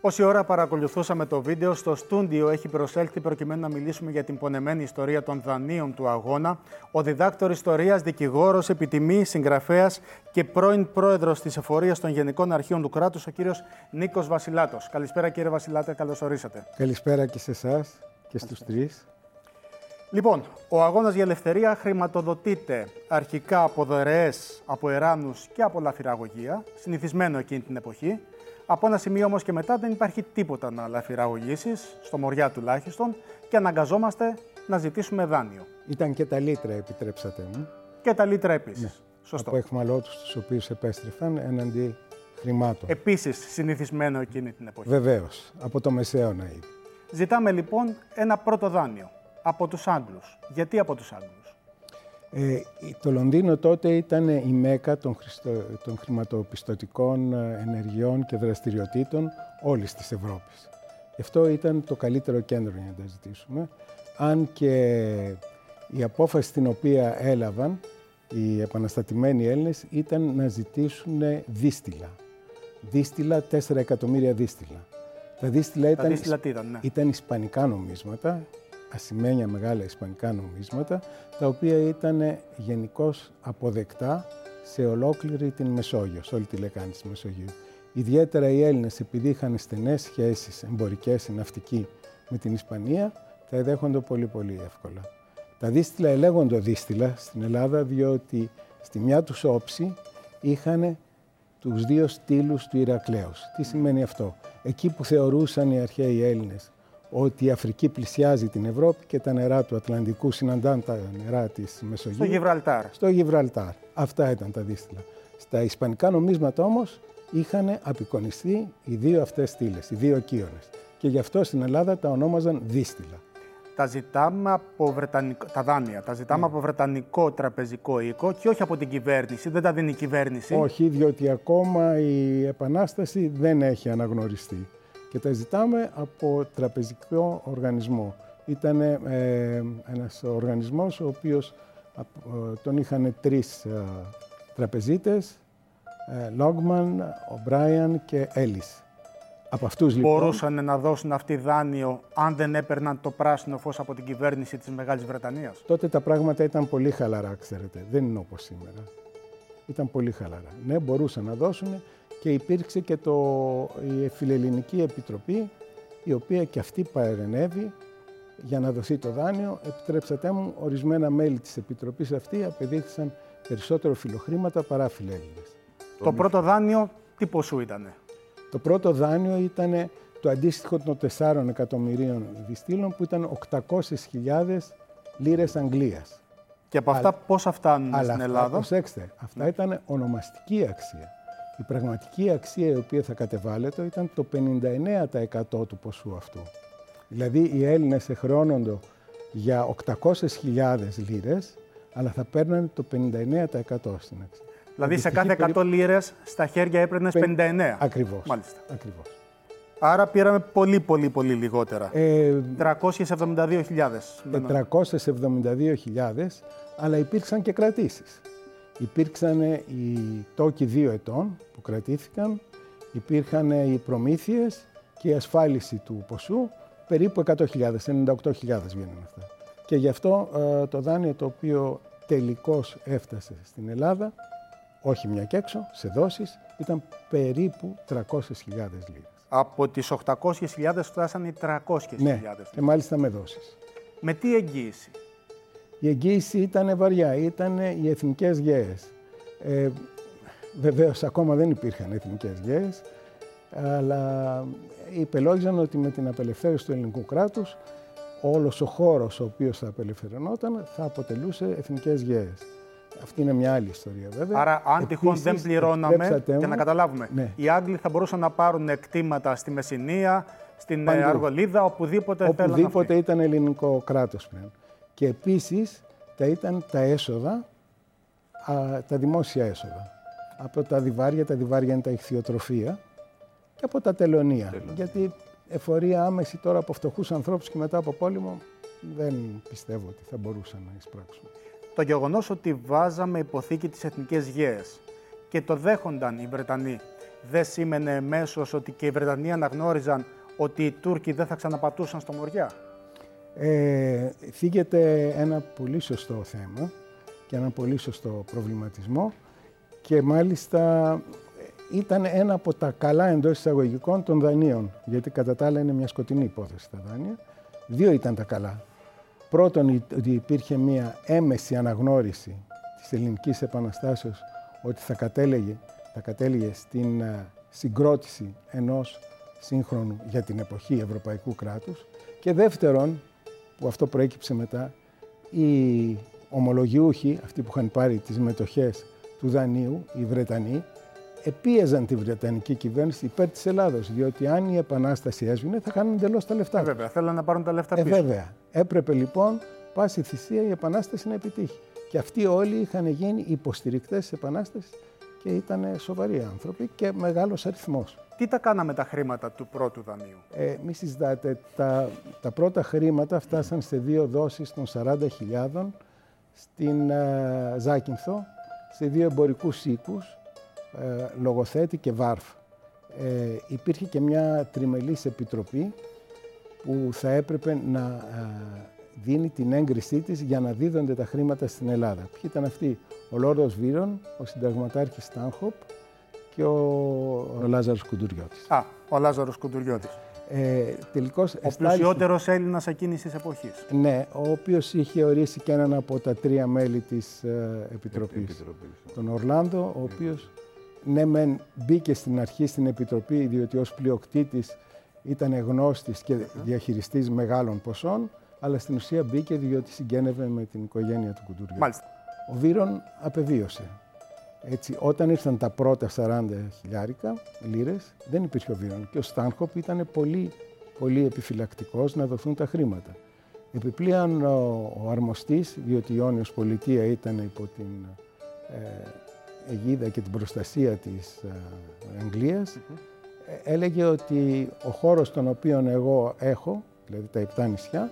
Όση ώρα παρακολουθούσαμε το βίντεο, στο στούντιο έχει προσέλθει προκειμένου να μιλήσουμε για την πονεμένη ιστορία των δανείων του αγώνα ο διδάκτορ ιστορίας, δικηγόρος, επιτιμής, συγγραφέας και πρώην πρόεδρος της εφορίας των Γενικών Αρχείων του κράτους, ο κύριος Νίκος Βασιλάτος. Καλησπέρα, κύριε Βασιλάτε, καλώς ορίσατε. Καλησπέρα και σε εσάς και στους τρεις. Λοιπόν, ο αγώνας για ελευθερία χρηματοδοτείται αρχικά από δωρεές από εράνους και από λαφυραγωγία, συνηθισμένο εκείνη την εποχή. Από ένα σημείο όμως και μετά δεν υπάρχει τίποτα να λαφυραγωγήσεις, στο μοριά τουλάχιστον, και αναγκαζόμαστε να ζητήσουμε δάνειο. Ήταν και τα λίτρα, επιτρέψατε μου. Και τα λίτρα επίσης. Ναι. Σωστό. Από εχμαλώτους τους οποίους επέστρεφαν έναντι χρημάτων. Επίσης συνηθισμένο εκείνη την εποχή. Βεβαίως, από το μεσαίωνα ήδη. Ζητάμε λοιπόν ένα πρώτο δάνειο από τους Άγγλους. Γιατί από τους Άγγλους; Ε, το Λονδίνο τότε ήταν η μέκα των, χριστο... των χρηματοπιστωτικών ε, ενεργειών και δραστηριοτήτων όλης της Ευρώπης. Γι' αυτό ήταν το καλύτερο κέντρο για να τα ζητήσουμε. Αν και η απόφαση την οποία έλαβαν οι επαναστατημένοι Έλληνες ήταν να ζητήσουν δίστηλα. Δίστηλα, 4 εκατομμύρια δίστηλα. Τα δίστηλα ήταν, δίστηλα ήταν, ναι. ήταν ισπανικά νομίσματα ασημένια μεγάλα ισπανικά νομίσματα, τα οποία ήταν γενικώς αποδεκτά σε ολόκληρη την Μεσόγειο, σε όλη τη λεκάνη της Μεσογείου. Ιδιαίτερα οι Έλληνες, επειδή είχαν στενές σχέσεις εμπορικές, ναυτική με την Ισπανία, τα εδέχονται πολύ πολύ εύκολα. Τα δίστηλα ελέγονται δίστηλα στην Ελλάδα, διότι στη μια τους όψη είχαν τους δύο στήλους του Ηρακλέους. Τι σημαίνει αυτό; Εκεί που θεωρούσαν οι αρχαίοι Έλληνες ότι η Αφρική πλησιάζει την Ευρώπη και τα νερά του Ατλαντικού συναντάν τα νερά της Μεσογείου. Στο Γιβραλτάρ. Στο Γιβραλτάρ. Αυτά ήταν τα δίστηλα. Στα ισπανικά νομίσματα όμως είχαν απεικονιστεί οι δύο αυτές στήλες, οι δύο κύονες. Και γι' αυτό στην Ελλάδα τα ονόμαζαν δίστηλα. Τα ζητάμε από βρετανικό, τα δάνεια, τα ζητάμε ναι. από βρετανικό τραπεζικό οίκο και όχι από την κυβέρνηση, δεν τα δίνει η κυβέρνηση. Όχι, διότι ακόμα η Επανάσταση δεν έχει αναγνωριστεί και τα ζητάμε από τραπεζικό οργανισμό. Ήταν ε, ένας οργανισμός ο οποίος ε, τον είχαν τρεις ε, τραπεζίτες, ε, Λόγμαν, Ομπράιαν και Έλλης. Από αυτούς, λοιπόν, Μπορούσαν να δώσουν αυτή δάνειο αν δεν έπαιρναν το πράσινο φως από την κυβέρνηση της Μεγάλης Βρετανίας; Τότε τα πράγματα ήταν πολύ χαλαρά, ξέρετε. Δεν είναι όπως σήμερα. Ήταν πολύ χαλαρά. Ναι, μπορούσαν να δώσουν και υπήρξε και το, η Φιλελληνική Επιτροπή, η οποία και αυτή παρενέβη για να δοθεί το δάνειο. Επιτρέψατε μου, ορισμένα μέλη της Επιτροπής αυτή απεδείχθησαν περισσότερο φιλοχρήματα παρά φιλέλληνες. Το πρώτο δάνειο τι ποσού ήτανε; Το πρώτο δάνειο ήταν το αντίστοιχο των 4 εκατομμυρίων διστήλων που ήταν 800.000 λίρες Αγγλίας. Και από αυτά πόσα φτάνουν στην Ελλάδα; Προσέξτε, αυτά ήταν ονομαστική αξία. Η πραγματική αξία η οποία θα κατεβάλλεται ήταν το 59% του ποσού αυτού. Δηλαδή οι Έλληνες εχρεώνονται για 800.000 λίρες, αλλά θα παίρνουν το 59% στην αξία. Δηλαδή σε κάθε 100 λίρες στα χέρια έπαιρνες 59. Ακριβώς. Μάλιστα. Ακριβώς. Άρα πήραμε πολύ πολύ πολύ λιγότερα. Ε, 372.000. 472.000, αλλά υπήρξαν και κρατήσεις. Υπήρξαν οι τόκοι δύο ετών που κρατήθηκαν, υπήρχαν οι προμήθειες και η ασφάλιση του ποσού, περίπου 100.000, 98.000 βγαίνουν αυτά. Και γι' αυτό ε, το δάνειο το οποίο τελικώς έφτασε στην Ελλάδα, όχι μια και έξω, σε δόσεις, ήταν περίπου 300.000 λίρες. Από τις 800.000 φτάσανε οι 300.000. Ναι, και μάλιστα με δόσεις. Με τι εγγύηση; Η εγγύηση ήταν βαριά, ήταν οι εθνικές γέες. Ε, βεβαίως ακόμα δεν υπήρχαν εθνικές γέες, αλλά υπελόγιζαν ότι με την απελευθέρωση του ελληνικού κράτους όλος ο χώρος ο οποίος θα απελευθερωνόταν θα αποτελούσε εθνικές γέες. Αυτή είναι μια άλλη ιστορία βέβαια. Άρα αν τυχόν δεν πληρώναμε, για να καταλάβουμε, ναι. οι Άγγλοι θα μπορούσαν να πάρουν εκτήματα στη Μεσσηνία, στην Παντού. Αργολίδα, οπουδήποτε, Οπουδήποτε ήταν ελληνικό κράτος πλέον. Και επίσης τα ήταν τα έσοδα, τα δημόσια έσοδα. Από τα διβάρια, τα διβάρια είναι τα ηχθειοτροφία και από τα τελωνία. Γιατί εφορία άμεση τώρα από φτωχούς ανθρώπους και μετά από πόλεμο δεν πιστεύω ότι θα μπορούσαν να εισπράξουν. Το γεγονός ότι βάζαμε υποθήκη τις εθνικές γέες και το δέχονταν οι Βρετανοί δεν σήμαινε μέσω ότι και οι Βρετανοί αναγνώριζαν ότι οι Τούρκοι δεν θα ξαναπατούσαν στο Μοριά. Ε, θίγεται ένα πολύ σωστό θέμα και ένα πολύ σωστό προβληματισμό και μάλιστα ήταν ένα από τα καλά εντός εισαγωγικών των δανείων, γιατί κατά τα άλλα είναι μια σκοτεινή υπόθεση τα δάνεια. Δύο ήταν τα καλά. Πρώτον, ότι υπήρχε μια έμεση αναγνώριση της ελληνικής επαναστάσεως ότι θα κατέλεγε, θα κατέληγε στην ε, συγκρότηση ενός σύγχρονου για την εποχή ευρωπαϊκού κράτους και δεύτερον, που αυτό προέκυψε μετά, οι ομολογιούχοι, αυτοί που είχαν πάρει τις μετοχές του δανείου, οι Βρετανοί, επίεζαν τη Βρετανική κυβέρνηση υπέρ της Ελλάδος. Διότι αν η Επανάσταση έσβηνε, θα κάνουν εντελώς τα λεφτά. Ε, βέβαια, θέλουν να πάρουν τα λεφτά ε, πίσω. Ε, βέβαια. Έπρεπε λοιπόν πάση θυσία η Επανάσταση να επιτύχει. Και αυτοί όλοι είχαν γίνει υποστηρικτές της Επανάστασης και ήταν σοβαροί άνθρωποι και μεγάλος αριθμός. Τι τα κάναμε τα χρήματα του πρώτου δανείου; Ε, μη συζητάτε, τα, τα πρώτα χρήματα φτάσαν σε δύο δόσεις των 40.000 στην uh, Ζάκυνθο, σε δύο εμπορικούς οίκους, ε, λογοθέτη και βάρφ. Ε, υπήρχε και μια τριμελής επιτροπή που θα έπρεπε να ε, δίνει την έγκρισή της για να δίδονται τα χρήματα στην Ελλάδα. Ποιοι ήταν αυτοί, ο Λόρδος Βίρον, ο συνταγματάρχης Στάνχοπ και ο, ο Λάζαρος Κουντουριώτης. Α, ο Λάζαρος Κουντουριώτης. Ε, τελικώς, ο πλουσιότερος Έλληνας εκείνης της εποχής. Ναι, ο οποίος είχε ορίσει και έναν από τα τρία μέλη της ε, Επιτροπής, Επιτροπής. Τον Ορλάντο, ο οποίος ναι μεν μπήκε στην αρχή στην Επιτροπή διότι ως πλειοκτήτης ήταν γνώστης και διαχειριστής μεγάλων ποσών, αλλά στην ουσία μπήκε διότι συγγένευε με την οικογένεια του Κουντουριού. Μάλιστα. Ο Βύρον απεβίωσε. Έτσι, όταν ήρθαν τα πρώτα 40 χιλιάρικα λίρες, δεν υπήρχε ο Βύρον και ο Στάνχοπ ήταν πολύ, πολύ επιφυλακτικός να δοθούν τα χρήματα. Επιπλέον ο, ο αρμοστής, διότι η Ιόνιος Πολιτεία ήταν υπό την ε, αιγίδα και την προστασία της ε, Αγγλίας, ε, έλεγε ότι ο χώρος τον οποίο εγώ έχω, δηλαδή τα επτά νησιά,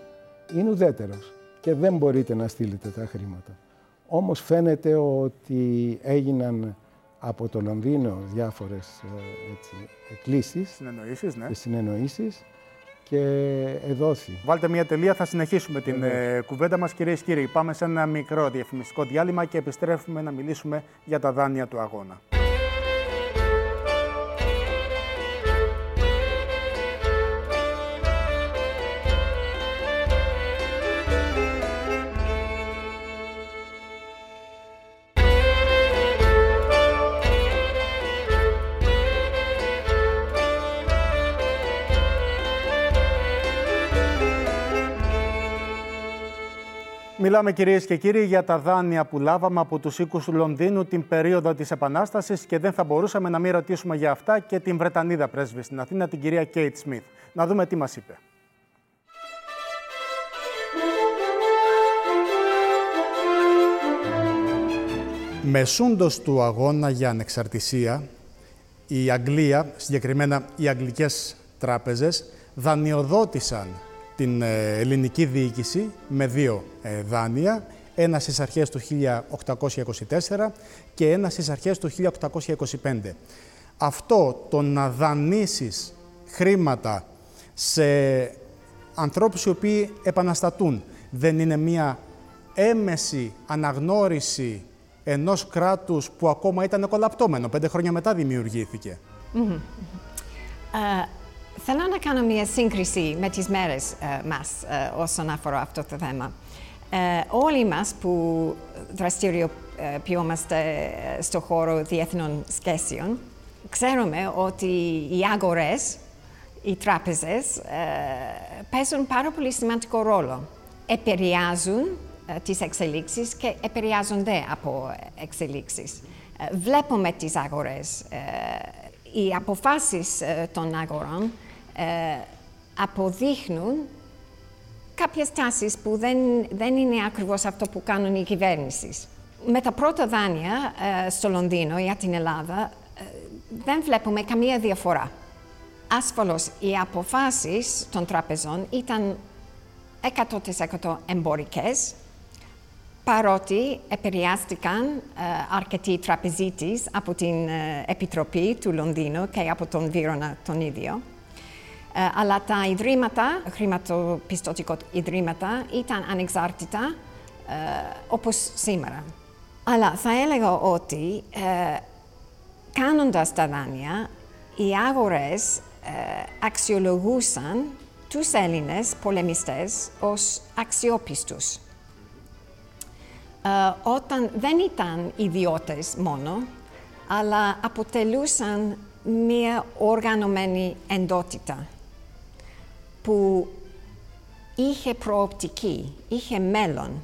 είναι ουδέτερος και δεν μπορείτε να στείλετε τα χρήματα. Όμως φαίνεται ότι έγιναν από το Λονδίνο διάφορες ε, έτσι, εκκλήσεις συνεννοήσεις, ναι. και συνεννοήσεις και εδόθη. Βάλτε μια τελεία, θα συνεχίσουμε την ε, κουβέντα μας. Κυρίες και κύριοι, πάμε σε ένα μικρό διαφημιστικό διάλειμμα και επιστρέφουμε να μιλήσουμε για τα δάνεια του αγώνα. Μιλάμε κυρίες και κύριοι για τα δάνεια που λάβαμε από τους οίκους του Λονδίνου την περίοδο της Επανάστασης και δεν θα μπορούσαμε να μην ρωτήσουμε για αυτά και την Βρετανίδα πρέσβη στην Αθήνα, την κυρία Κέιτ Σμιθ. Να δούμε τι μας είπε. Μεσούντος του αγώνα για ανεξαρτησία, η Αγγλία, συγκεκριμένα οι αγγλικές τράπεζες, δανειοδότησαν την ε, ελληνική διοίκηση με δύο ε, δάνεια, ένα στις αρχές του 1824 και ένα στις αρχές του 1825. Αυτό το να δανείσεις χρήματα σε ανθρώπους οι οποίοι επαναστατούν δεν είναι μία έμεση αναγνώριση ενός κράτους που ακόμα ήταν κολαπτώμενο, πέντε χρόνια μετά δημιουργήθηκε. Θέλω να κάνω μια σύγκριση με τις μέρες uh, μας uh, όσον αφορά αυτό το θέμα. Uh, όλοι μας που δραστηριοποιούμαστε στο χώρο διεθνών σχέσεων, ξέρουμε ότι οι αγορές, οι τράπεζες, παίζουν πάρα πολύ σημαντικό ρόλο. Επηρεάζουν τις εξελίξεις και επηρεάζονται από εξελίξεις. Βλέπουμε τις αγορές οι αποφάσεις ε, των αγορών ε, αποδείχνουν κάποιες τάσεις που δεν, δεν είναι ακριβώς αυτό που κάνουν οι κυβέρνησεις. Με τα πρώτα δάνεια ε, στο Λονδίνο για την Ελλάδα δεν βλέπουμε καμία διαφορά. ασφαλώς οι αποφάσεις των τραπεζών ήταν 100% εμπορικές, παρότι επηρεάστηκαν ε, αρκετοί τραπεζίτες από την ε, Επιτροπή του Λονδίνου και από τον Βίρονα τον ίδιο. Ε, αλλά τα ιδρύματα, χρηματοπιστωτικά ιδρύματα, ήταν ανεξάρτητα ε, όπως σήμερα. Αλλά θα έλεγα ότι ε, κάνοντας τα δάνεια, οι αγορές ε, αξιολογούσαν τους Έλληνες πολεμιστές ως αξιόπιστους. Ε, όταν δεν ήταν ιδιώτες μόνο, αλλά αποτελούσαν μία οργανωμένη εντότητα που είχε προοπτική, είχε μέλλον.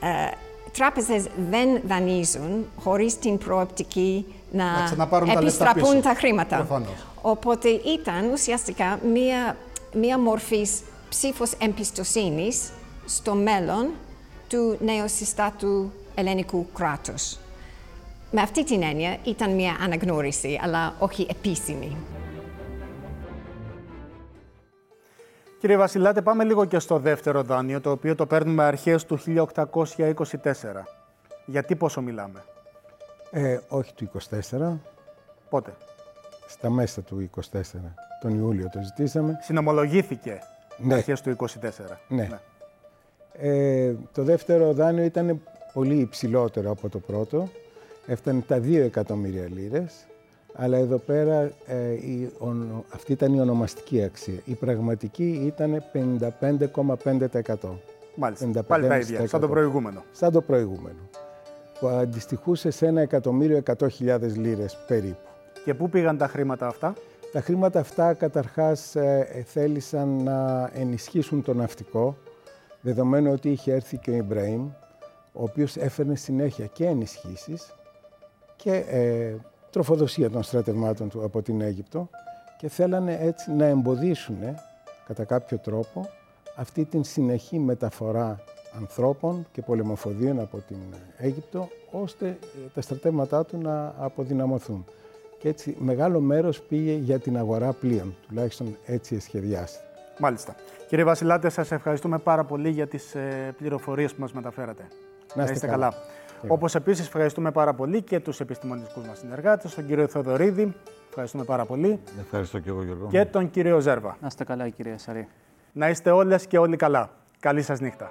Ε, τράπεζες δεν δανείζουν χωρίς την προοπτική να, να επιστραπούν τα, τα χρήματα. Προφανώς. Οπότε ήταν ουσιαστικά μία, μία μορφής ψήφος εμπιστοσύνης στο μέλλον του νεοσυστάτου ελληνικού κράτους. Με αυτή την έννοια ήταν μία αναγνώριση, αλλά όχι επίσημη. Κύριε Βασιλάτε, πάμε λίγο και στο δεύτερο δάνειο, το οποίο το παίρνουμε αρχές του 1824. Γιατί πόσο μιλάμε; Ε, όχι του 24. Πότε; Στα μέσα του 24. Τον Ιούλιο το ζητήσαμε. Συνομολογήθηκε ναι. αρχές του 24. Ναι. ναι. Ε, το δεύτερο δάνειο ήταν πολύ υψηλότερο από το πρώτο. Έφτανε τα 2 εκατομμύρια λίρες. Αλλά εδώ πέρα ε, η, αυτή ήταν η ονομαστική αξία. Η πραγματική ήταν 55,5%. Μάλιστα. Πάλι τα ίδια, σαν το προηγούμενο. Σαν το προηγούμενο. Που αντιστοιχούσε σε ένα εκατομμύριο εκατό χιλιάδες λίρες περίπου. Και πού πήγαν τα χρήματα αυτά; Τα χρήματα αυτά καταρχάς ε, θέλησαν να ενισχύσουν το ναυτικό, δεδομένου ότι είχε έρθει και ο Ιμπραήμ, ο οποίος έφερνε συνέχεια και ενισχύσεις και ε, τροφοδοσία των στρατευμάτων του από την Αίγυπτο και θέλανε έτσι να εμποδίσουν κατά κάποιο τρόπο αυτή την συνεχή μεταφορά ανθρώπων και πολεμοφοδίων από την Αίγυπτο ώστε ε, τα στρατεύματά του να αποδυναμωθούν. Και έτσι μεγάλο μέρος πήγε για την αγορά πλοίων, τουλάχιστον έτσι εσχεδιάσει. Μάλιστα. Κύριε Βασιλάτε, σας ευχαριστούμε πάρα πολύ για τις ε, πληροφορίες που μας μεταφέρατε. Να είστε, καλά. Όπως επίσης ευχαριστούμε πάρα πολύ και τους επιστημονικούς μας συνεργάτες, τον κύριο Θεοδωρίδη. Ευχαριστούμε πάρα πολύ. Ευχαριστώ και εγώ, Γιώργο. Και τον κύριο Ζέρβα. Να είστε καλά, κυρία Σαρή. Να είστε όλες και όλοι καλά. Καλή σας νύχτα.